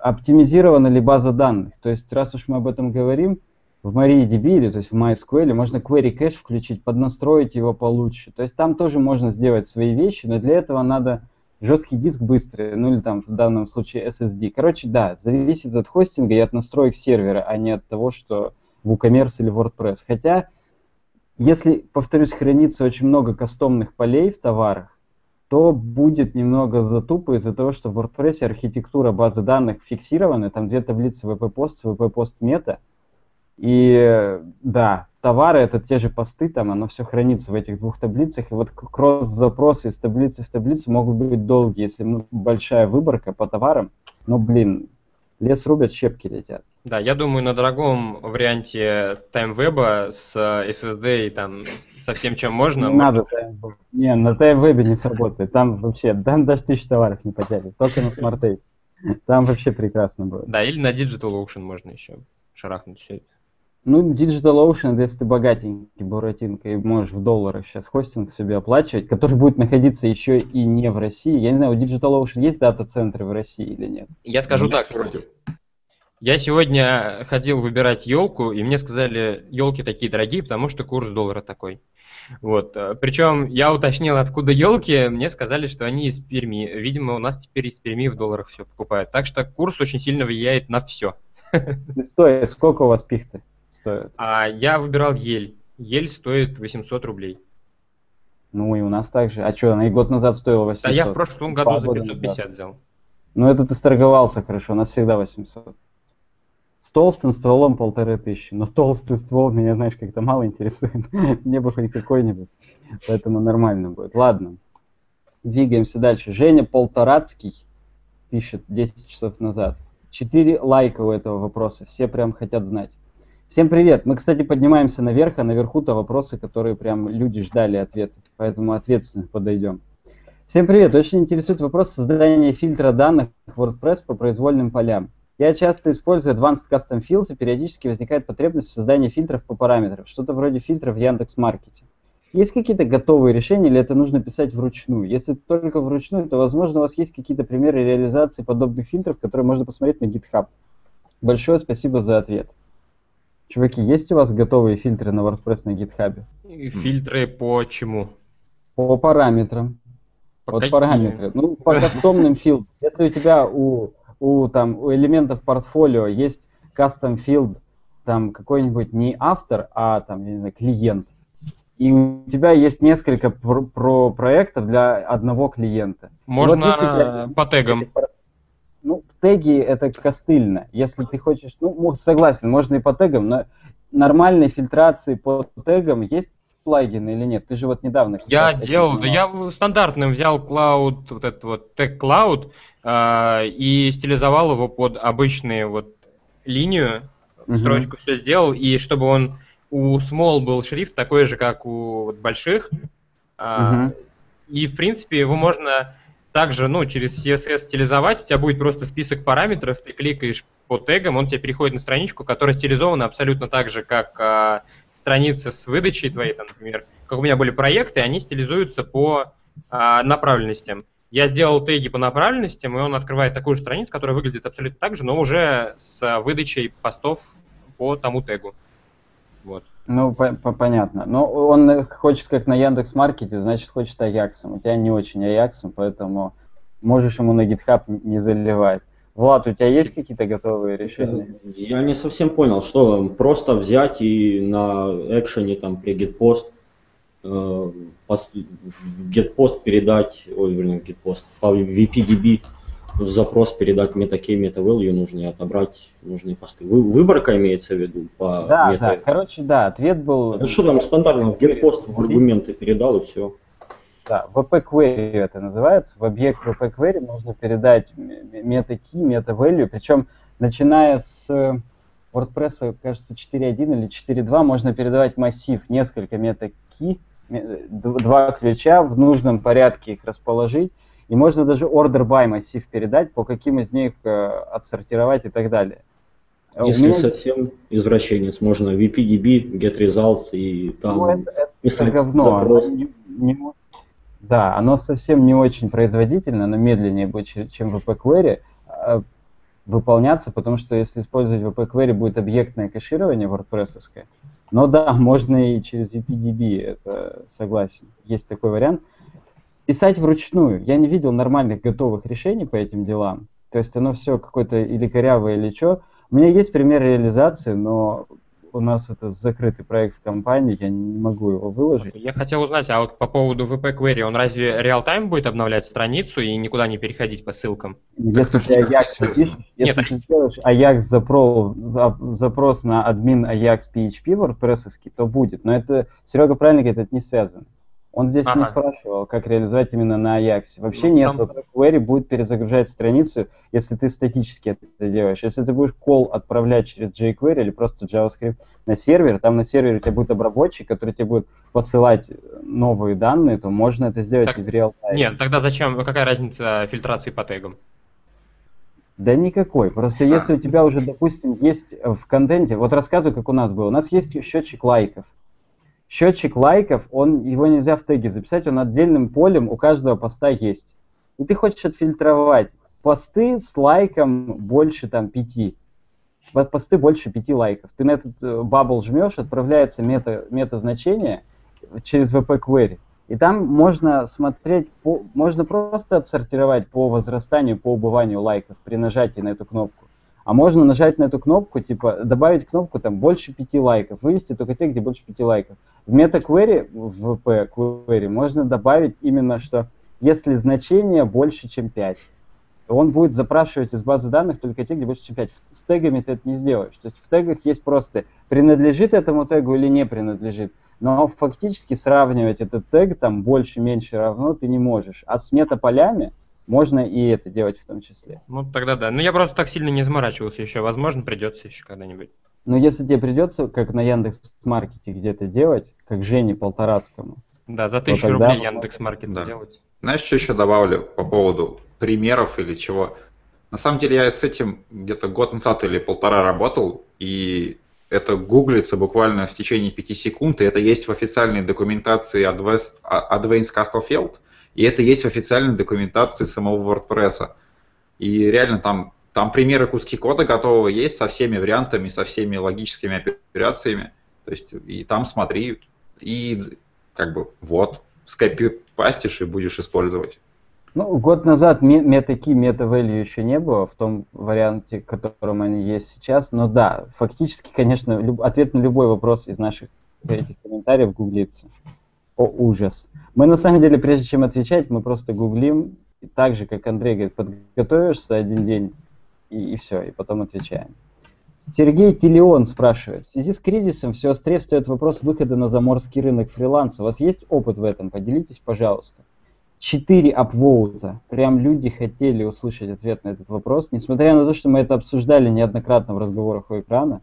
оптимизирована ли база данных. То есть, раз уж мы об этом говорим, в MariaDB или то есть в MySQL можно query cache включить, поднастроить его получше. То есть там тоже можно сделать свои вещи, но для этого надо жесткий диск быстрый, ну или там в данном случае SSD. Короче, да, зависит от хостинга и от настроек сервера, а не от того, что WooCommerce или WordPress. Хотя, если, повторюсь, хранится очень много кастомных полей в товарах, то будет немного затупо из-за того, что в WordPress архитектура базы данных фиксирована, там две таблицы WP-пост, WP-пост мета, и да, товары это те же посты, там оно все хранится в этих двух таблицах, и вот кросс-запросы из таблицы в таблицу могут быть долгие, если ну, большая выборка по товарам, но, блин, лес рубят, щепки летят. Да, я думаю, на дорогом варианте TimeWeb с SSD и там со всем, чем можно. Не можно... надо. Не, на TimeWeb не сработает. Там вообще, там даже тысячу товаров не потянет. Только на SmartTape. Там вообще прекрасно будет. Да, или на DigitalOcean можно еще шарахнуть все это. Ну, DigitalOcean, если ты богатенький, Буратинка, и можешь в долларах сейчас хостинг себе оплачивать, который будет находиться еще и не в России. Я не знаю, у DigitalOcean есть дата-центры в России или нет? Я скажу нет, так. Против. Я сегодня ходил выбирать елку, и мне сказали, елки такие дорогие, потому что курс доллара такой. Вот. Причем я уточнил, откуда елки, мне сказали, что они из Перми. Видимо, у нас теперь из Перми в долларах все покупают. Так что курс очень сильно влияет на все. Стой, сколько у вас пихты стоят? А я выбирал ель. Ель стоит 800 рублей. Ну и у нас также. А что, она и год назад стоила 800? Да я в прошлом году за 550 взял. Ну это ты сторговался хорошо, у нас всегда 800 с толстым стволом полторы тысячи. Но толстый ствол меня, знаешь, как-то мало интересует. Мне бы хоть какой-нибудь. Поэтому нормально будет. Ладно. Двигаемся дальше. Женя Полторацкий пишет 10 часов назад. Четыре лайка у этого вопроса. Все прям хотят знать. Всем привет. Мы, кстати, поднимаемся наверх, а наверху-то вопросы, которые прям люди ждали ответа. Поэтому ответственно подойдем. Всем привет. Очень интересует вопрос создания фильтра данных WordPress по произвольным полям. Я часто использую Advanced Custom Fields, и периодически возникает потребность в создании фильтров по параметрам, что-то вроде фильтра в Яндекс.Маркете. Есть какие-то готовые решения, или это нужно писать вручную? Если только вручную, то, возможно, у вас есть какие-то примеры реализации подобных фильтров, которые можно посмотреть на GitHub. Большое спасибо за ответ. Чуваки, есть у вас готовые фильтры на WordPress на GitHub? Фильтры по чему? По параметрам. По вот каким? параметры. Ну, по кастомным фильтрам. Если у тебя у у, там, у элементов портфолио есть custom field, там какой-нибудь не автор, а там, я не знаю, клиент. И у тебя есть несколько про, про проектов для одного клиента. Можно вот тебя, по тегам. Ну, теги это костыльно. Если ты хочешь, ну, согласен, можно и по тегам, но нормальной фильтрации по тегам есть плагины или нет? Ты же вот недавно... Я делал, да я стандартным взял Cloud, вот этот вот тег Cloud, э, и стилизовал его под обычную вот линию, uh-huh. строчку все сделал, и чтобы он у small был шрифт такой же, как у вот, больших, uh-huh. и в принципе его можно также, ну, через CSS стилизовать, у тебя будет просто список параметров, ты кликаешь по тегам, он тебе переходит на страничку, которая стилизована абсолютно так же, как а, страница с выдачей твоей, там, например, как у меня были проекты, они стилизуются по а, направленностям. Я сделал теги по направленностям, и он открывает такую же страницу, которая выглядит абсолютно так же, но уже с выдачей постов по тому тегу. Вот. Ну, по -по понятно. Но он хочет как на Яндекс Маркете, значит, хочет Аяксом. У тебя не очень Аяксом, поэтому можешь ему на GitHub не заливать. Влад, у тебя есть какие-то готовые решения? Я не совсем понял, что просто взять и на экшене там при getpost э, в getpost передать, ой, вернее, getpost, по VPDB в запрос передать MetaKey, MetaValue нужно отобрать нужные посты. Вы, выборка имеется в виду по Да, мета- да, короче, да, ответ был... Ну что там стандартно в getpost в аргументы передал и все. Да, VP query это называется. В объект VP query нужно передать meta key, meta value, причем начиная с WordPress, кажется, 4.1 или 4.2 можно передавать массив, несколько meta key, ме- д- два ключа, в нужном порядке их расположить, и можно даже order by массив передать, по каким из них э, отсортировать и так далее. А Если меня- совсем извращенец, можно VPDB, get results и там ну, это, это писать говно. запрос. не- не- да, оно совсем не очень производительно, оно медленнее будет, че- чем VP Query а, выполняться, потому что если использовать VP Query, будет объектное кэширование WordPress. Но да, можно и через VPDB, это согласен. Есть такой вариант. Писать вручную. Я не видел нормальных готовых решений по этим делам. То есть оно все какое-то или корявое, или что. У меня есть пример реализации, но у нас это закрытый проект в компании, я не могу его выложить. Я хотел узнать, а вот по поводу VP Query, он разве реал-тайм будет обновлять страницу и никуда не переходить по ссылкам? Если ты Ajax напишешь, если Нет, ты сделаешь Ajax запрос, запрос на админ Ajax PHP WordPress, то будет. Но это, Серега правильно говорит, это не связано. Он здесь не Ага. спрашивал, как реализовать именно на Ajax. Вообще Ну, нет, там- Query будет перезагружать страницу, если ты статически это делаешь. Если ты будешь call отправлять через jQuery или просто JavaScript на сервер, там на сервере у тебя будет обработчик, который тебе будет посылать новые данные, то можно это сделать Так, и в реал Нет, тогда зачем, какая разница фильтрации по тегам? Да никакой. Просто А. если у тебя уже, допустим, есть в контенте, вот рассказываю, как у нас было. У нас есть счетчик лайков. Счетчик лайков, он, его нельзя в теге записать, он отдельным полем у каждого поста есть. И ты хочешь отфильтровать посты с лайком больше там пяти. Посты больше пяти лайков. Ты на этот э, бабл жмешь, отправляется мета, мета-значение через VP Query. И там можно смотреть, по, можно просто отсортировать по возрастанию, по убыванию лайков при нажатии на эту кнопку. А можно нажать на эту кнопку, типа добавить кнопку там больше пяти лайков, вывести только те, где больше пяти лайков. В MetaQuery, в VP Query можно добавить именно, что если значение больше, чем 5, то он будет запрашивать из базы данных только те, где больше, чем 5. С тегами ты это не сделаешь. То есть в тегах есть просто принадлежит этому тегу или не принадлежит. Но фактически сравнивать этот тег там больше, меньше равно ты не можешь. А с метаполями можно и это делать в том числе. Ну, тогда да. Ну, я просто так сильно не заморачивался еще. Возможно, придется еще когда-нибудь. Но если тебе придется, как на Яндекс.Маркете где-то делать, как Жене Полторацкому, Да, за тысячу рублей мы Яндекс Маркет Да. делать. Знаешь, что еще добавлю по поводу примеров или чего? На самом деле я с этим где-то год назад или полтора работал, и это гуглится буквально в течение пяти секунд, и это есть в официальной документации Advanced Advanced Castlefield, и это есть в официальной документации самого WordPress. И реально там, там примеры куски кода готового есть со всеми вариантами, со всеми логическими операциями. То есть и там смотри, и как бы вот, скопипастишь и будешь использовать. Ну, год назад MetaKey, MetaValue еще не было в том варианте, в котором они есть сейчас. Но да, фактически, конечно, ответ на любой вопрос из наших этих комментариев гуглится. О, ужас. Мы на самом деле, прежде чем отвечать, мы просто гуглим, так же, как Андрей говорит, подготовишься один день, и, и все, и потом отвечаем. Сергей Тилион спрашивает. В связи с кризисом все острее встает вопрос выхода на заморский рынок фриланса. У вас есть опыт в этом? Поделитесь, пожалуйста. 4 апвоута. Прям люди хотели услышать ответ на этот вопрос. Несмотря на то, что мы это обсуждали неоднократно в разговорах у экрана,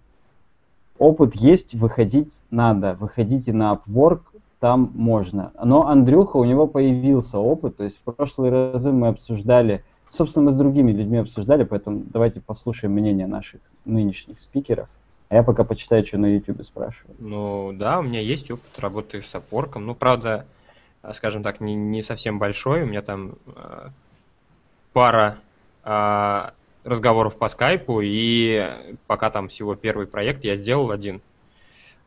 опыт есть, выходить надо. Выходите на Upwork, там можно. Но Андрюха, у него появился опыт. То есть в прошлые разы мы обсуждали, собственно, мы с другими людьми обсуждали, поэтому давайте послушаем мнение наших нынешних спикеров. А я пока почитаю, что на YouTube спрашивают. Ну, да, у меня есть опыт работы с опорком. Ну, правда, скажем так, не, не совсем большой. У меня там э, пара э, разговоров по скайпу, и пока там всего первый проект я сделал один.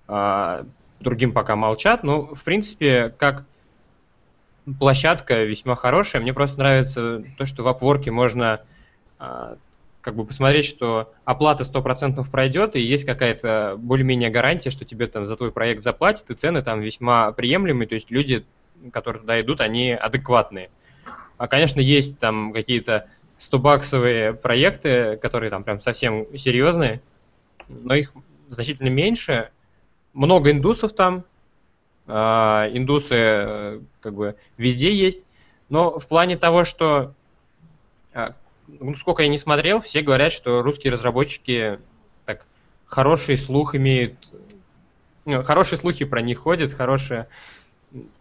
А, другим пока молчат. Ну, в принципе, как площадка весьма хорошая. Мне просто нравится то, что в Upwork можно а, как бы посмотреть, что оплата 100% пройдет, и есть какая-то более-менее гарантия, что тебе там за твой проект заплатят, и цены там весьма приемлемые, то есть люди, которые туда идут, они адекватные. А, конечно, есть там какие-то 100-баксовые проекты, которые там прям совсем серьезные, но их значительно меньше. Много индусов там, а, индусы э, как бы везде есть, но в плане того, что а, ну, сколько я не смотрел, все говорят, что русские разработчики так хороший слух имеют, ну, хорошие слухи про них ходят, хорошее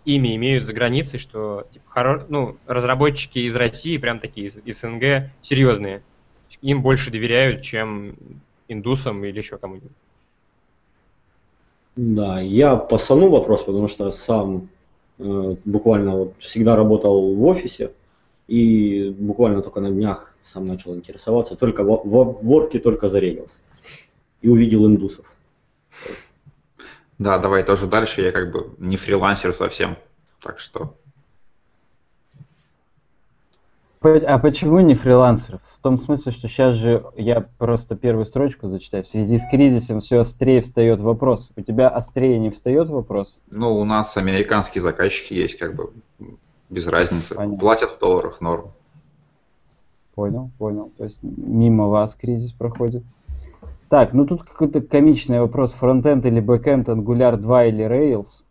имя имеют за границей, что типа, хоро... ну, разработчики из России, прям такие из, из СНГ, серьезные. Им больше доверяют, чем индусам или еще кому-нибудь. Да, я посану вопрос, потому что сам э, буквально вот всегда работал в офисе и буквально только на днях сам начал интересоваться, только в, в, в ворке только зарегался и увидел индусов. Да, давай тоже дальше. Я как бы не фрилансер совсем, так что а почему не фрилансеров? В том смысле, что сейчас же я просто первую строчку зачитаю. В связи с кризисом все острее встает вопрос. У тебя острее не встает вопрос? Ну, у нас американские заказчики есть, как бы без разницы. Понятно. Платят в долларах, норм. Понял, понял. То есть мимо вас кризис проходит. Так, ну тут какой-то комичный вопрос. Фронтенд или бэкенд, Angular 2 или Rails?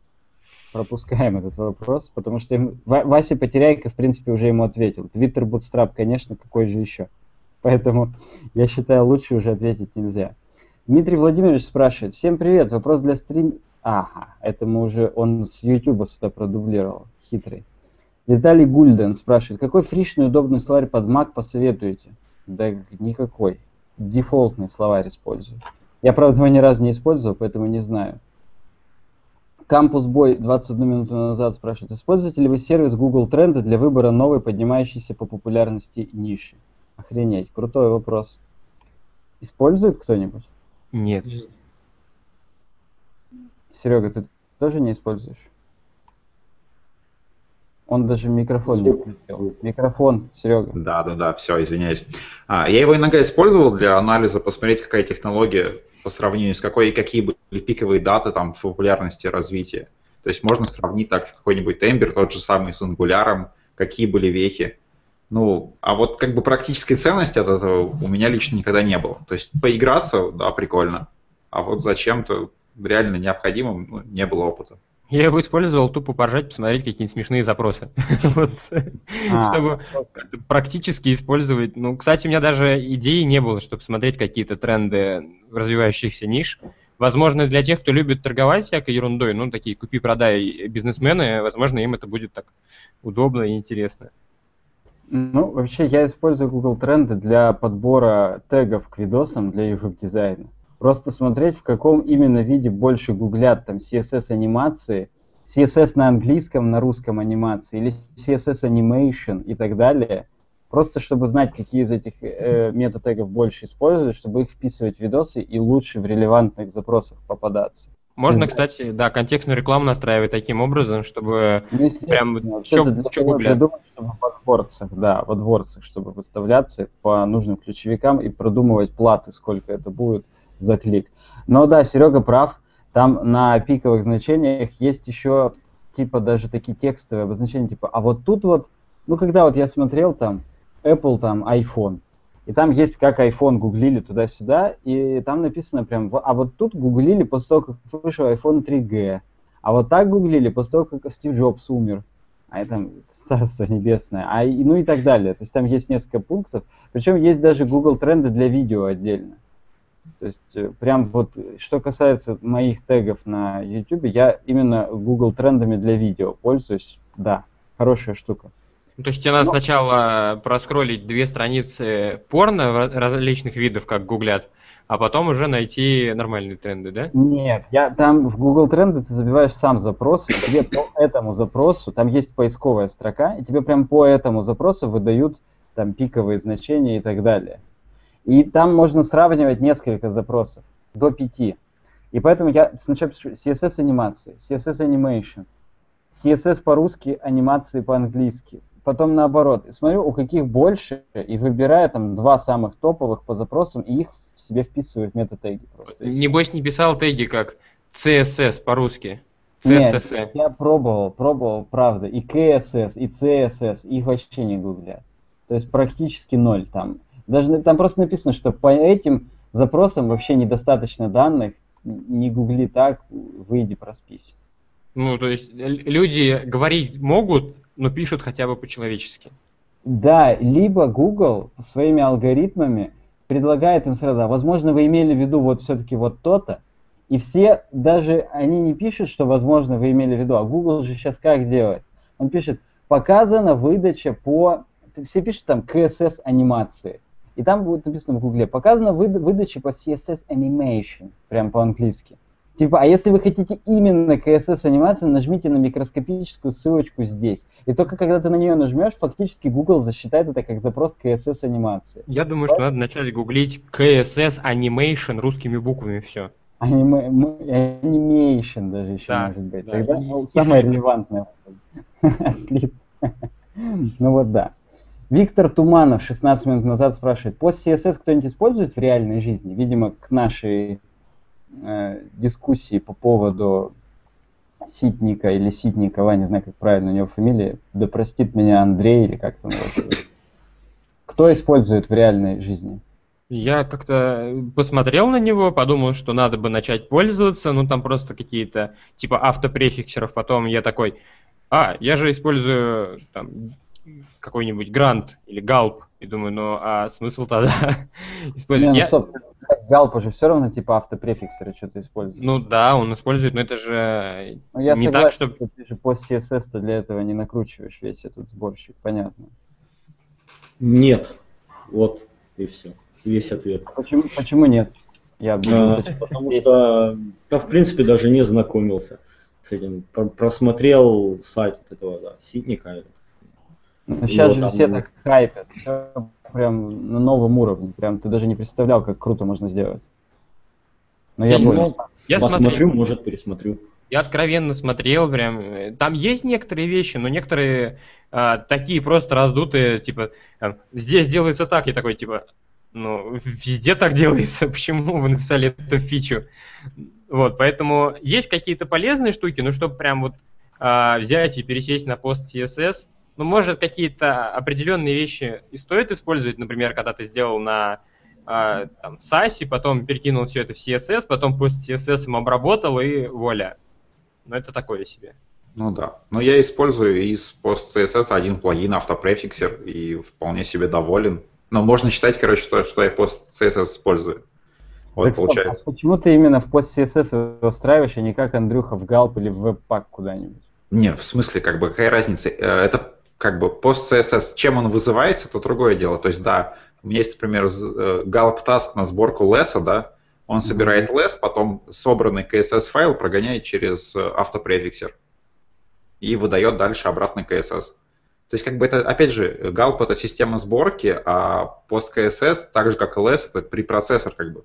Пропускаем этот вопрос, потому что им, Вася Потеряйко, в принципе, уже ему ответил. Twitter Bootstrap, конечно, какой же еще? Поэтому я считаю, лучше уже ответить нельзя. Дмитрий Владимирович спрашивает. Всем привет, вопрос для стрим... Ага, это мы уже, он с YouTube сюда продублировал, хитрый. Виталий Гульден спрашивает, какой фришный удобный словарь под Mac посоветуете? Да никакой. Дефолтный словарь использую. Я, правда, его ни разу не использовал, поэтому не знаю. Кампус Бой 21 минуту назад спрашивает, используете ли вы сервис Google Тренды для выбора новой поднимающейся по популярности ниши? Охренеть, крутой вопрос. Использует кто-нибудь? Нет. Серега, ты тоже не используешь? Он даже микрофон не включил. Микрофон, Серега. Да, да, да, все, извиняюсь. А, я его иногда использовал для анализа, посмотреть, какая технология по сравнению с какой, какие были пиковые даты там в популярности развития. То есть можно сравнить так какой-нибудь тембер, тот же самый с ангуляром, какие были вехи. Ну, а вот как бы практической ценности от этого у меня лично никогда не было. То есть поиграться, да, прикольно. А вот зачем-то реально необходимым ну, не было опыта. Я его использовал тупо поржать, посмотреть какие-нибудь смешные запросы. А, чтобы практически использовать. Ну, кстати, у меня даже идеи не было, чтобы смотреть какие-то тренды развивающихся ниш. Возможно, для тех, кто любит торговать всякой ерундой, ну, такие купи-продай бизнесмены, возможно, им это будет так удобно и интересно. Ну, вообще, я использую Google Тренды для подбора тегов к видосам для YouTube дизайна. Просто смотреть, в каком именно виде больше гуглят там CSS анимации, CSS на английском, на русском анимации, или CSS animation и так далее. Просто чтобы знать, какие из этих э, метатегов больше используют, чтобы их вписывать в видосы и лучше в релевантных запросах попадаться. Можно, кстати, да, контекстную рекламу настраивать таким образом, чтобы ну, прям что, что гуглят. Придумать, чтобы в AdWords, да, в AdWords, чтобы выставляться по нужным ключевикам и продумывать платы, сколько это будет за клик. Но да, Серега прав, там на пиковых значениях есть еще типа даже такие текстовые обозначения, типа, а вот тут вот, ну когда вот я смотрел там Apple, там iPhone, и там есть как iPhone гуглили туда-сюда, и там написано прям, а вот тут гуглили после того, как вышел iPhone 3G, а вот так гуглили после того, как Стив Джобс умер, а это Царство Небесное, а, ну и так далее. То есть там есть несколько пунктов, причем есть даже Google тренды для видео отдельно. То есть э, прям вот, что касается моих тегов на YouTube, я именно Google трендами для видео пользуюсь. Да, хорошая штука. Ну, то есть тебе надо Но... сначала проскролить две страницы порно различных видов, как гуглят, а потом уже найти нормальные тренды, да? Нет, я там в Google тренды ты забиваешь сам запрос, и тебе по этому запросу, там есть поисковая строка, и тебе прям по этому запросу выдают там пиковые значения и так далее. И там можно сравнивать несколько запросов, до пяти. И поэтому я сначала пишу CSS анимации, CSS animation, CSS по-русски, анимации по-английски, потом наоборот. И смотрю, у каких больше, и выбираю там два самых топовых по запросам, и их в себе вписываю в метатеги просто. Небось не писал теги как CSS по-русски. Нет, CSS. я пробовал, пробовал, правда, и КСС, и CSS, их вообще не гуглят. То есть практически ноль там. Даже там просто написано, что по этим запросам вообще недостаточно данных, не гугли так, выйди проспись. Ну, то есть л- люди говорить могут, но пишут хотя бы по-человечески. Да, либо Google своими алгоритмами предлагает им сразу, а возможно вы имели в виду вот все-таки вот то-то, и все, даже они не пишут, что возможно вы имели в виду, а Google же сейчас как делает? Он пишет, показана выдача по, все пишут там CSS анимации, и там будет написано в Гугле, показана выда- выдача по CSS animation, прям по-английски. Типа, а если вы хотите именно CSS анимацию, нажмите на микроскопическую ссылочку здесь. И только когда ты на нее нажмешь, фактически Google засчитает это как запрос CSS анимации. Я думаю, что надо начать гуглить CSS Animation русскими буквами все. Аниме, Animation даже еще Да, может быть. да. Тогда ну, самое релевантное. Ну вот да. Виктор Туманов 16 минут назад спрашивает, пост CSS кто-нибудь использует в реальной жизни? Видимо, к нашей э, дискуссии по поводу Ситника или Ситникова, не знаю, как правильно у него фамилия, да простит меня Андрей или как там его. Кто использует в реальной жизни? Я как-то посмотрел на него, подумал, что надо бы начать пользоваться, ну там просто какие-то типа автопрефиксеров, потом я такой, а, я же использую там какой-нибудь грант или галп, и думаю, ну а смысл тогда Не, использовать? ну Я- стоп, Галп же все равно типа автопрефиксеры что-то использует. Ну да, он использует, но это же Ну, я не согласен, так, чтобы... что ты же пост CSS ты для этого не накручиваешь весь этот сборщик, понятно. Нет. Вот и все. Весь ответ. Почему, почему нет? Я А, потому что, да, в принципе, даже не знакомился с этим. Про- Просмотрел сайт вот этого, да, Ситника. Ну, сейчас ну, же там, все ну. так хайпят, всё прям на новом уровне, прям ты даже не представлял, как круто можно сделать. Но я Ну, понял. Я Посмотрю, смотрел, может, пересмотрю. я откровенно смотрел, прям, э, там есть некоторые вещи, но некоторые а, такие просто раздутые, типа, здесь делается так, я такой, типа, ну, везде так делается, почему вы написали эту фичу? Вот, поэтому есть какие-то полезные штуки, но чтобы прям вот а, взять и пересесть на пост CSS, ну, может, какие-то определенные вещи и стоит использовать, например, когда ты сделал на а, там, SAS, потом перекинул все это в CSS, потом пост CSS им обработал и вуаля. Но это такое себе. Ну да. Но я использую из пост CSS один плагин автопрефиксер и вполне себе доволен. Но можно считать, короче, что, что я пост CSS использую. Вот Так стоп, получается. а почему ты именно в пост CSS его встраиваешь, а не как Андрюха в Галп или в веб-пак куда-нибудь? Не, в смысле, как бы, какая разница? Э, Это как бы пост CSS, чем он вызывается, то другое дело. То есть, да, у меня есть, например, Gallop Task на сборку леса, да, он собирает лес, потом собранный CSS файл прогоняет через э, автопрефиксер и выдает дальше обратно CSS. То есть, как бы это, опять же, Gallop это система сборки, а пост CSS, так же как и LS, это препроцессор, как бы.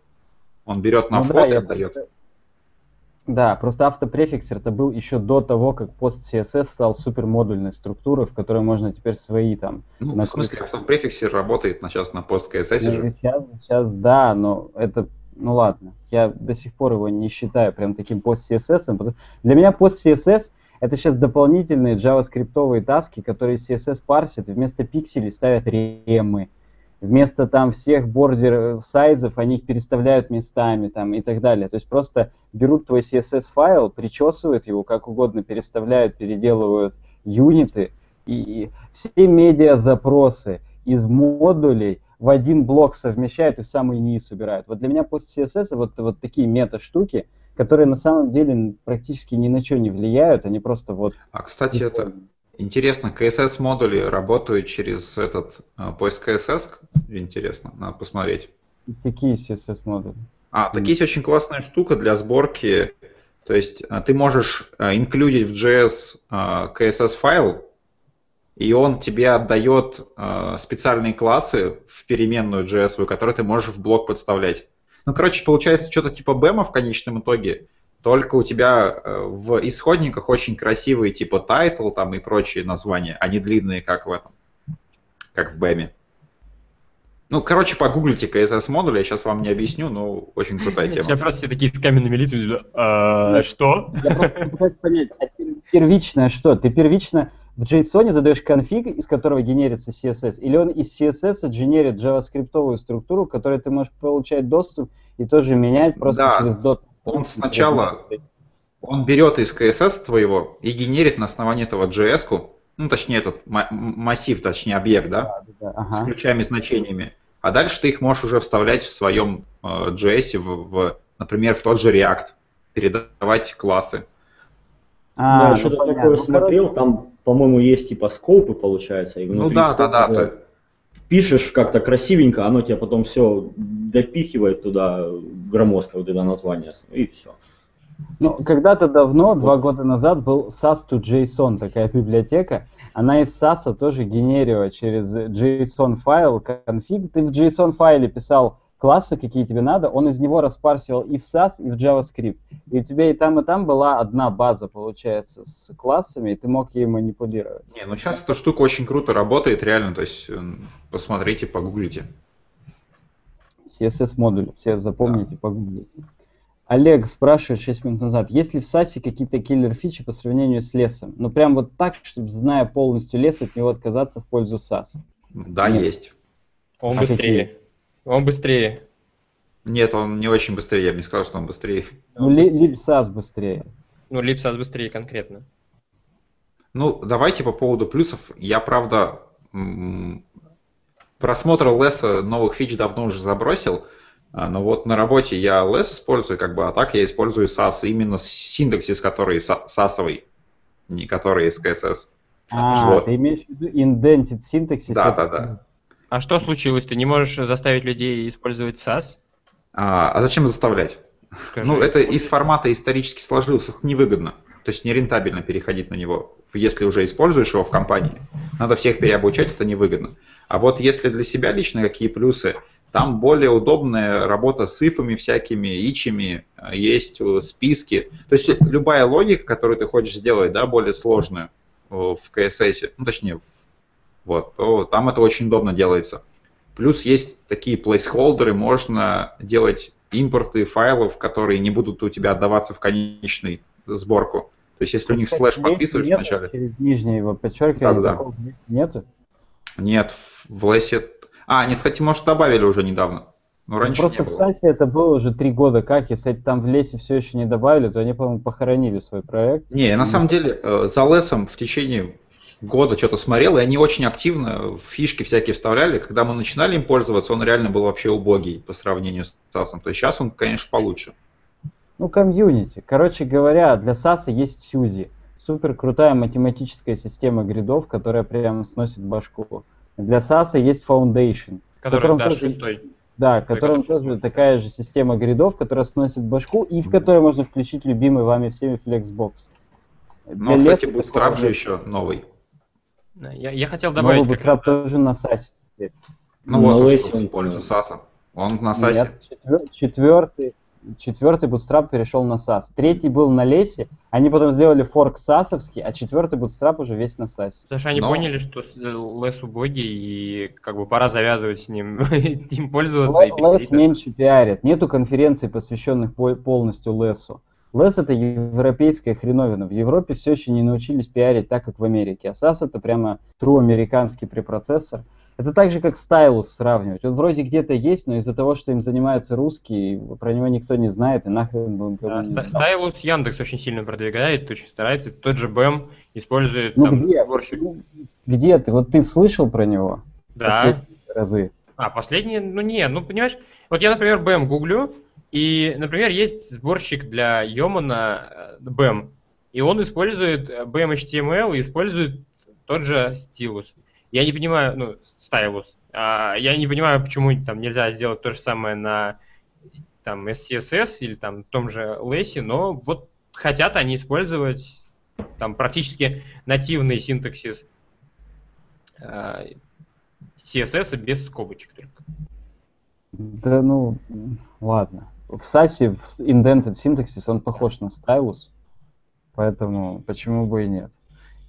Он берет на Ну да, вход и я отдает. Да, просто автопрефиксер это был еще до того, как пост CSS стал супермодульной структурой, в которой можно теперь свои там Ну, в накрутки. смысле, автопрефиксер работает на сейчас на пост CSS Ну, же. Сейчас, сейчас да, но это, ну ладно, я до сих пор его не считаю прям таким пост CSS. Для меня пост CSS это сейчас дополнительные джаваскриптовые таски, которые CSS парсит, вместо пикселей ставят ремы. Вместо там всех бордер сайзов они их переставляют местами там и так далее. То есть просто берут твой CSS файл, причесывают его как угодно, переставляют, переделывают юниты и, и все медиа запросы из модулей в один блок совмещают и в самый низ убирают. Вот для меня пост CSS вот, вот такие мета-штуки, которые на самом деле практически ни на что не влияют, они просто вот... А, кстати, это интересно, CSS-модули работают через этот э, поиск CSS? Интересно, надо посмотреть. Какие CSS модули? А, так есть очень классная штука для сборки. То есть э, ты можешь э, инклюдить в JS э, CSS-файл, и он тебе отдает специальные классы в переменную JS, которые ты можешь в блок подставлять. Ну, короче, получается что-то типа BEM в конечном итоге, только у тебя э, в исходниках очень красивые типа title там и прочие названия, а не длинные, как в этом, как в BEM. Ну, короче, погуглите CSS модуль, я сейчас вам не объясню, но очень крутая тема. Все просто все такие с каменными лицами. типа, «А, Что? Я просто пытаюсь понять, а первичное что? Ты первично в JSON задаешь конфиг, из которого генерится CSS, или он из CSS генерит JavaScript структуру, к которой ты можешь получать доступ и тоже менять просто Да. через dot. Он сначала, он берет из CSS твоего и генерит на основании этого JS-ку, ну, точнее, этот массив, точнее, объект, да, Да, с ага. ключами значениями. А дальше ты их можешь уже вставлять в своем э, JS, в, в, например, в тот же React, передавать классы. А, да, ну что-то понятно. такое Ну, смотрел, там, по-моему, есть типа скопы, получается. И Ну да, да, да, то- Пишешь как-то красивенько, оно тебе потом все допихивает туда громоздко вот это название, и все. Ну, когда-то давно, два года назад, был SAS to JSON, такая библиотека. Она из SAS тоже генерила через JSON файл конфиг. Ты в JSON файле писал классы, какие тебе надо, он из него распарсивал и в SAS, и в JavaScript. И у тебя и там, и там была одна база, получается, с классами, и ты мог ей манипулировать. Не, ну сейчас эта штука очень круто работает, реально, то есть э, посмотрите, погуглите. CSS-модуль, все запомните, погуглите. Олег спрашивает 6 минут назад, есть ли в САСе какие-то киллер-фичи по сравнению с лесом? Ну, прям вот так, чтобы, зная полностью лес, от него отказаться в пользу САС. Да, Нет. есть. Он А быстрее. Он быстрее. Нет, он не очень быстрее, я бы не сказал, что он быстрее. Ну, ли- либо САС быстрее. Ну, Липсас быстрее конкретно. Ну, давайте по поводу плюсов. Я, правда, просмотр леса новых фич давно уже забросил, а, но вот на работе я лес использую, как бы, а так я использую SAS, именно синтаксис, который сасовый, не который из CSS. А, Вот. ты имеешь в виду indented syntaxis? Да, это- да, да. А что случилось? Ты не можешь заставить людей использовать SAS? А, а зачем заставлять? Скажи. Ну, это из формата исторически сложилось, это невыгодно. То есть нерентабельно переходить на него, если уже используешь его в компании. Надо всех переобучать, это невыгодно. А вот если для себя лично какие плюсы, там более удобная работа с ифами всякими, ичами, э, есть э, списки. То есть любая логика, которую ты хочешь сделать, да, более сложную э, в CSS, ну точнее, в- вот, то там это очень удобно делается. Плюс есть такие плейсхолдеры, можно делать импорты файлов, которые не будут у тебя отдаваться в конечную сборку. То есть если у них слэш подписываешь нету, вначале. Через нижнее его подчеркивание. Да-да-да. такого Нету? Нет, в лесе... А, нет, хотя, может, добавили уже недавно. Но Ну, раньше Просто не в. САСе это было уже три года как. Если там в лесе все еще не добавили, то они, по-моему, похоронили свой проект. Не, на самом деле э, за лесом в течение года что-то смотрел, и они очень активно фишки всякие вставляли. Когда мы начинали им пользоваться, он реально был вообще убогий по сравнению с SAS. То есть сейчас он, конечно, получше. Ну, комьюнити. Короче говоря, для САСа есть Сьюзи. Супер крутая математическая система гридов, которая прям сносит башку. Для САСа есть Foundation. Который, котором да, тоже- шестой. Да, в котором тоже такая же система гридов, которая сносит башку, и в которой можно включить любимый вами всеми Flexbox. Ну, кстати, Bootstrap же еще новый. Я, я хотел добавить... как Bootstrap тоже на САСе теперь. Ну, На вот он в пользу. SAS. Он на SAS. Нет, четвер- четвертый, четвертый Bootstrap перешел на SAS. Третий был на лесе, они потом сделали форк сасовский, а четвертый Bootstrap уже весь на SAS. Потому что они Но- поняли, что с- лес убогий, и как бы пора завязывать с ним, им пользоваться. Лес меньше пиарит. Нету конференций, посвященных по- полностью лесу. Лес это европейская хреновина. В Европе все еще не научились пиарить так, как в Америке. А SAS это прямо true американский препроцессор. Это так же, как стайлус сравнивать. Он вроде где-то есть, но из-за того, что им занимаются русские, про него никто не знает, и нахрен бы он Да, не знал. Stylus Яндекс очень сильно продвигает, очень старается. Тот же BEM использует Ну там где? сборщик. Ну, Где ты? Вот ты слышал про него Да. последние разы? А, последний, ну не, ну понимаешь, вот я, например, BEM гуглю, и, например, есть сборщик для Йомана э, BEM, и он использует э, BEM HTML и использует тот же стилус. Я не понимаю, ну, стайлус. А, я не понимаю, почему там нельзя сделать то же самое на там SCSS или там том же Lessy, но вот хотят они использовать там практически нативный синтаксис э, CSS без скобочек только. Да ну, ладно. В SAS, в Indented Syntaxis, он похож на Stylus, поэтому почему бы и нет.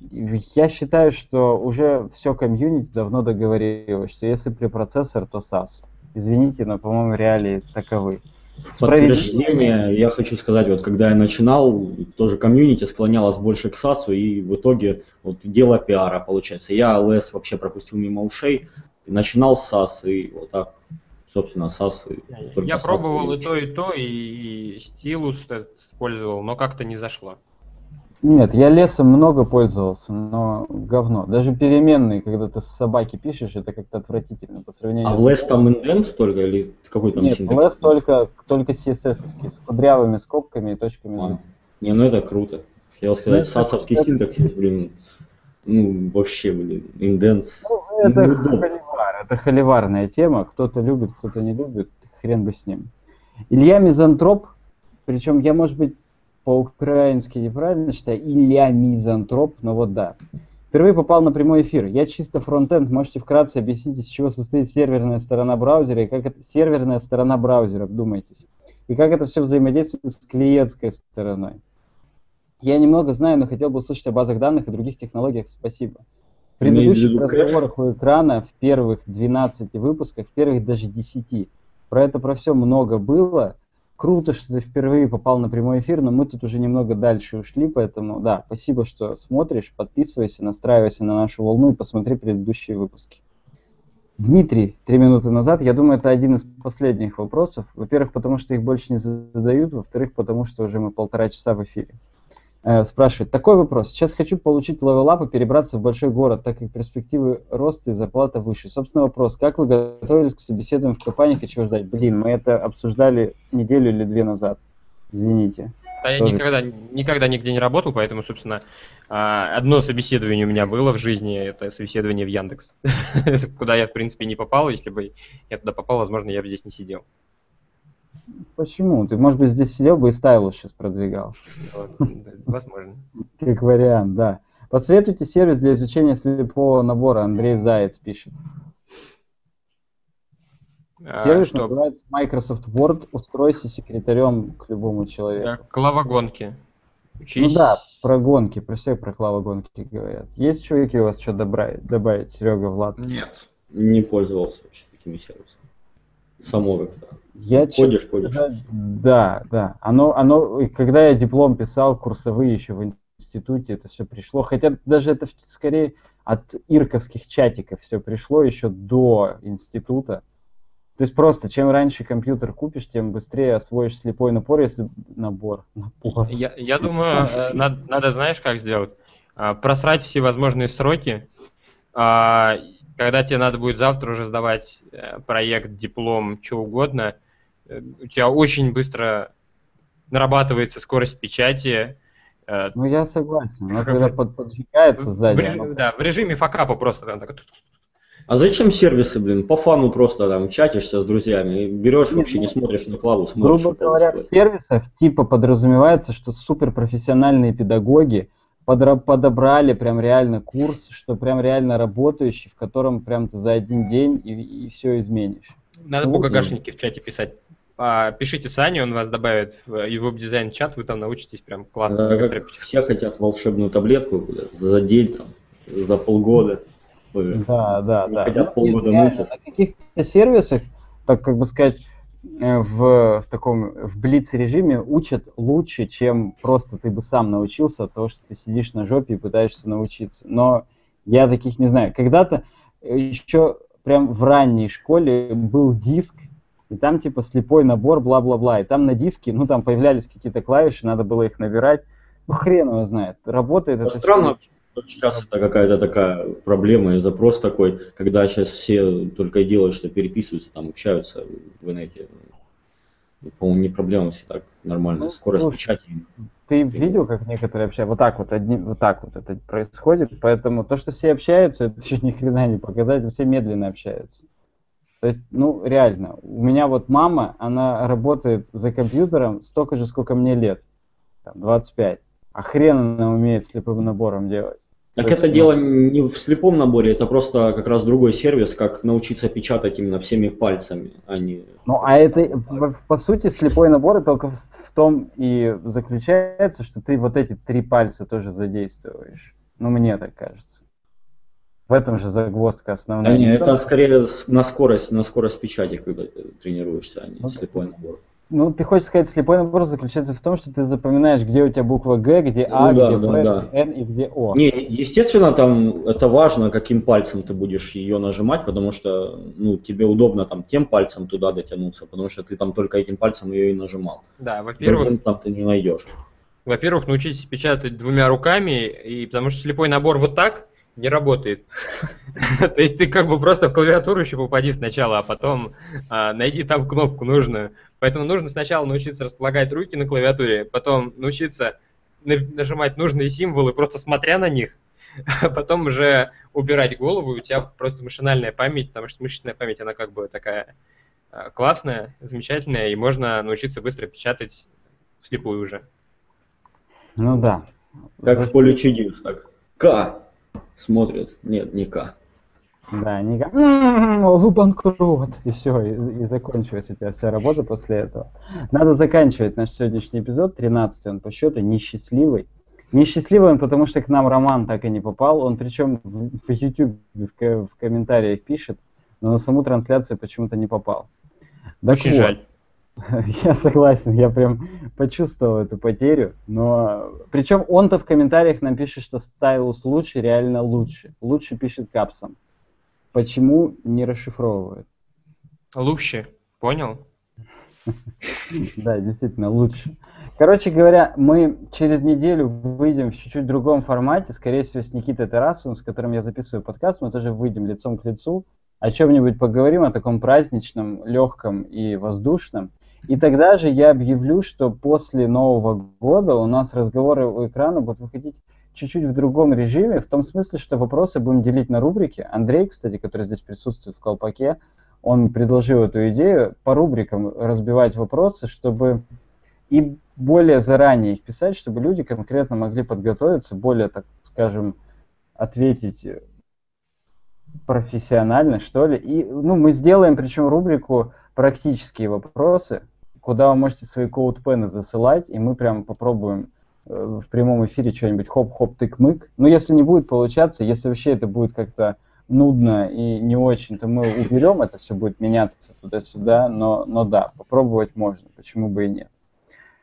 Я считаю, что уже все комьюнити давно договорилось, что если препроцессор, то SAS. Извините, но, по-моему, реалии таковы. Подтверждение, я хочу сказать, вот когда я начинал, тоже комьюнити склонялось больше к САСу, и в итоге вот дело пиара получается. Я ЛС вообще пропустил мимо ушей, начинал с САС, и вот так, собственно, САС. Я пробовал и то, и то, и стилус использовал, но как-то не зашло. Нет, я лесом много пользовался, но говно. Даже переменные, когда ты с собаки пишешь, это как-то отвратительно по сравнению а с... А лес там инденс только или какой там Нет, синтекс? лес только, только CSS, с кудрявыми скобками и точками. А, не, ну это круто. Хотел сказать, ну, сасовский это... синтаксис, блин, ну вообще, блин, инденс. Ну, это ну, холивар, это холиварная тема. Кто-то любит, кто-то не любит, хрен бы с ним. Илья Мизантроп, причем я, может быть, по-украински неправильно считаю, Илья Мизантроп, но вот да. Впервые попал на прямой эфир. Я чисто фронтенд. Можете вкратце объяснить, из чего состоит серверная сторона браузера и как это серверная сторона браузера, вдумайтесь. И как это все взаимодействует с клиентской стороной. Я немного знаю, но хотел бы услышать о базах данных и других технологиях. Спасибо. В предыдущих разговорах у экрана в первых 12 выпусках, в первых даже 10. Про это про все много было. Круто, что ты впервые попал на прямой эфир, но мы тут уже немного дальше ушли, поэтому да, спасибо, что смотришь, подписывайся, настраивайся на нашу волну и посмотри предыдущие выпуски. Дмитрий, три минуты назад, я думаю, это один из последних вопросов. Во-первых, потому что их больше не задают, во-вторых, потому что уже мы полтора часа в эфире. Э, спрашивает, такой вопрос. Сейчас хочу получить level up и перебраться в большой город, так как перспективы роста и зарплата выше. Собственно, вопрос, как вы готовились к собеседованию в компании, и чего ждать? Блин, мы это обсуждали неделю или две назад. Извините. Да, я никогда, никогда нигде не работал, поэтому, собственно, а, одно собеседование у меня было в жизни, это собеседование в Яндекс, куда я, в принципе, не попал. Если бы я туда попал, возможно, я бы здесь не сидел. Почему? Ты, может быть, здесь сидел бы и стайлус сейчас продвигал. Возможно. Как вариант, да. Посоветуйте сервис для изучения слепого набора. Андрей Заяц пишет. А, сервис что? называется Microsoft Word. Устройся секретарем к любому человеку. Клавогонки. Учись. Ну да, про гонки, про все про клавогонки говорят. Есть чуваки у вас что добавить, добавить Серега, Влад? Нет. Не пользовался вообще такими сервисами само как-то. Я ходишь, честно, ходишь. Да, да. Оно, оно, когда я диплом писал, курсовые еще в институте, это все пришло. Хотя даже это скорее от ирковских чатиков все пришло еще до института. То есть просто, чем раньше компьютер купишь, тем быстрее освоишь слепой напор, если набор. напор. Я, я думаю, э, надо, надо, знаешь, как сделать? А, просрать все возможные сроки, а, когда тебе надо будет завтра уже сдавать э, проект, диплом, что угодно, э, у тебя очень быстро нарабатывается скорость печати. Э, ну, я согласен. Но когда под, поджигается сзади... В режим, оно... Да, в режиме факапа просто там так... А зачем сервисы, блин? По фану просто там чатишься с друзьями, берешь вообще, не ну, смотришь на клаву, смотришь. Грубо говоря, в сервисах типа подразумевается, что суперпрофессиональные педагоги подобрали прям реально курс, что прям реально работающий, в котором прям ты за один день и, и все изменишь. Надо ну, по ГГшнике в чате писать. А, пишите Сане, он вас добавит в веб-дизайн чат, вы там научитесь прям классно. Да, все хотят волшебную таблетку за день, там, за полгода. Да, да, не да. хотят ну, полгода мучиться. На каких-то сервисах, так как бы сказать, в, в таком в блиц режиме учат лучше, чем просто ты бы сам научился того, что ты сидишь на жопе и пытаешься научиться. Но я таких не знаю. Когда-то э, еще прям в ранней школе был диск, и там типа слепой набор, бла-бла-бла. И там на диске, ну там появлялись какие-то клавиши, надо было их набирать. Ну хрен его знает. Работает это. Странно, сейчас это какая-то такая проблема и запрос такой, когда сейчас все только и делают, что переписываются, там общаются в инете. По-моему, не проблема, все так нормально. Ну, Скорость ну, печати. Ты видел, как некоторые общаются? Вот так вот, одни, вот так вот это происходит. Поэтому то, что все общаются, это еще ни хрена не показать, все медленно общаются. То есть, ну, реально, у меня вот мама, она работает за компьютером столько же, сколько мне лет, там, 25. А хрен она умеет слепым набором делать. Так То есть, это ну, дело не в слепом наборе, это просто как раз другой сервис, как научиться печатать именно всеми пальцами, а не... Ну, а это, по, сути, слепой набор только в, том и заключается, что ты вот эти три пальца тоже задействуешь. Ну, мне так кажется. В этом же загвоздка основная. А не, Не это то- скорее на скорость, на скорость печати, когда ты тренируешься, а не Ну, слепой набор. Ну, ты хочешь сказать, слепой набор заключается в том, что ты запоминаешь, где у тебя буква Г, где А, Ну да, где да, да. где Н и где О. Не, естественно, там это важно, каким пальцем ты будешь ее нажимать, потому что ну, тебе удобно там тем пальцем туда дотянуться, потому что ты там только этим пальцем ее и нажимал. Да, во-первых, Другим там ты не найдешь. Во-первых, научитесь печатать двумя руками, и потому что слепой набор вот так не работает. То есть ты как бы просто в клавиатуру еще попади сначала, а потом а, найди там кнопку нужную. Поэтому нужно сначала научиться располагать руки на клавиатуре, потом научиться на- нажимать нужные символы, просто смотря на них, а потом уже убирать голову, и у тебя просто машинальная память, потому что мышечная память, она как бы такая а, классная, замечательная, и можно научиться быстро печатать вслепую уже. Ну да. Как в поле чудес, так. К смотрят. Нет, не К. Да, они как, «М, вы банкрот, и все, и, и закончилась у тебя вся работа после этого. Надо заканчивать наш сегодняшний эпизод, 13 он по счету, несчастливый. Несчастливый он, потому что к нам Роман так и не попал, он причем в, в YouTube в, в комментариях пишет, но на саму трансляцию почему-то не попал. Так Очень вот, жаль. Я согласен, я прям почувствовал эту потерю, но причем он-то в комментариях нам пишет, что стайлус лучше, реально лучше. Лучше пишет капсом. Почему не расшифровывает? Лучше, понял? Да, действительно, лучше. Короче говоря, мы через неделю выйдем в чуть-чуть другом формате, скорее всего, с Никитой Тарасовым, с которым я записываю подкаст, мы тоже выйдем лицом к лицу, о чем-нибудь поговорим, о таком праздничном, легком и воздушном. И тогда же я объявлю, что после Нового года у нас разговоры у экрана будут выходить чуть-чуть в другом режиме, в том смысле, что вопросы будем делить на рубрики. Андрей, кстати, который здесь присутствует в колпаке, он предложил эту идею по рубрикам разбивать вопросы, чтобы и более заранее их писать, чтобы люди конкретно могли подготовиться, более, так скажем, ответить профессионально, что ли. И ну, мы сделаем, причем, рубрику практические вопросы, куда вы можете свои коуд-пены засылать, и мы прям попробуем э, в прямом эфире что-нибудь хоп-хоп тык-мык. Но если не будет получаться, если вообще это будет как-то нудно и не очень, то мы уберем, это все будет меняться туда-сюда, но, но да, попробовать можно, почему бы и нет.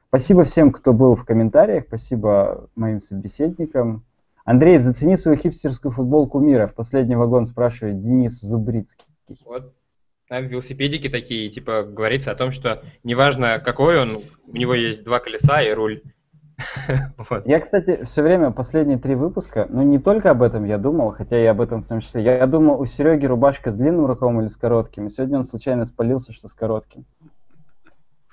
Спасибо всем, кто был в комментариях, спасибо моим собеседникам. Андрей, зацени свою хипстерскую футболку мира. В последний вагон спрашивает Денис Зубрицкий. Вот. Там велосипедики такие, типа, говорится о том, что неважно какой он, у него есть два колеса и руль. Вот. Я, кстати, все время, последние три выпуска, ну не только об этом я думал, хотя и об этом в том числе. Я думал, у Сереги рубашка с длинным рукавом или с коротким, и сегодня он случайно спалился, что с коротким.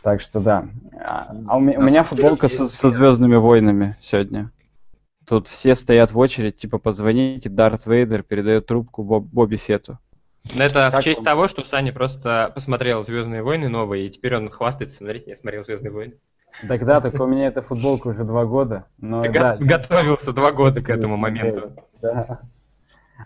Так что да. А, а у, ме- у меня футболка со, со Звездными войнами сегодня. Тут все стоят в очередь, типа позвоните, Дарт Вейдер передает трубку Боб- Бобби Фету. Но это Как в честь вам? того, что Саня просто посмотрел Звездные войны новые, и теперь он хвастается. Смотрите, я смотрел Звездные войны. Тогда так у меня эта футболка уже два года. Но Ты да, го- готовился два года к этому моменту. да.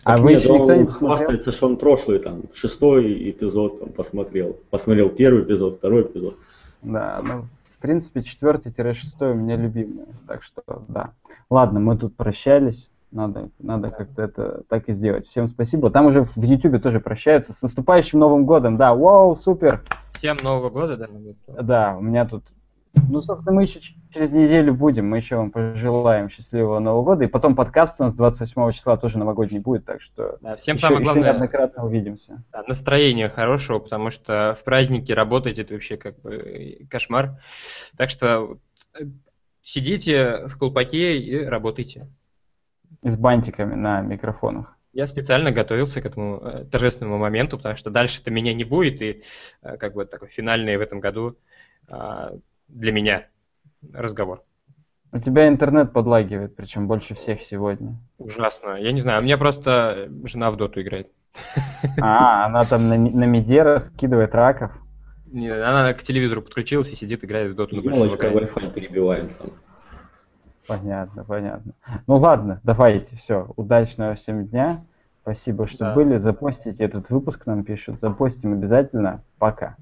А Так вы нет, еще никто он не посмотрел? хвастается, что он прошлый там, шестой эпизод там, посмотрел. Посмотрел первый эпизод, второй эпизод. Да, ну, в принципе, четвертый-шестой у меня любимые, так что, да. Ладно, мы тут прощались, надо, надо как-то это так и сделать. Всем спасибо. Там уже в Ютубе тоже прощаются. С наступающим Новым годом, да, вау, супер. Всем Нового года, да? Да, у меня тут, ну, собственно, мы еще через неделю будем, мы еще вам пожелаем счастливого Нового года, и потом подкаст у нас 28 числа тоже новогодний будет, так что Да, всем еще, самое еще главное неоднократно увидимся. да, настроение хорошего, потому что в праздники работать это вообще как бы кошмар. Так что э, сидите в колпаке и работайте. И с бантиками на микрофонах. Я специально готовился к этому э, торжественному моменту, потому что дальше-то меня не будет, и э, как бы такой финальный в этом году а, для меня разговор. У тебя интернет подлагивает, причем больше всех сегодня. Ужасно. Я не знаю, у меня просто жена в доту играет. А, она там на, на миде раскидывает раков. Не, Она к телевизору подключилась и сидит, играет в доту Елочка. Wi-Fi перебиваем там. Понятно, понятно. Ну ладно, давайте, все. Удачного всем дня. Спасибо, что Да. были. Запостите этот выпуск, нам пишут. Запостим обязательно. Пока.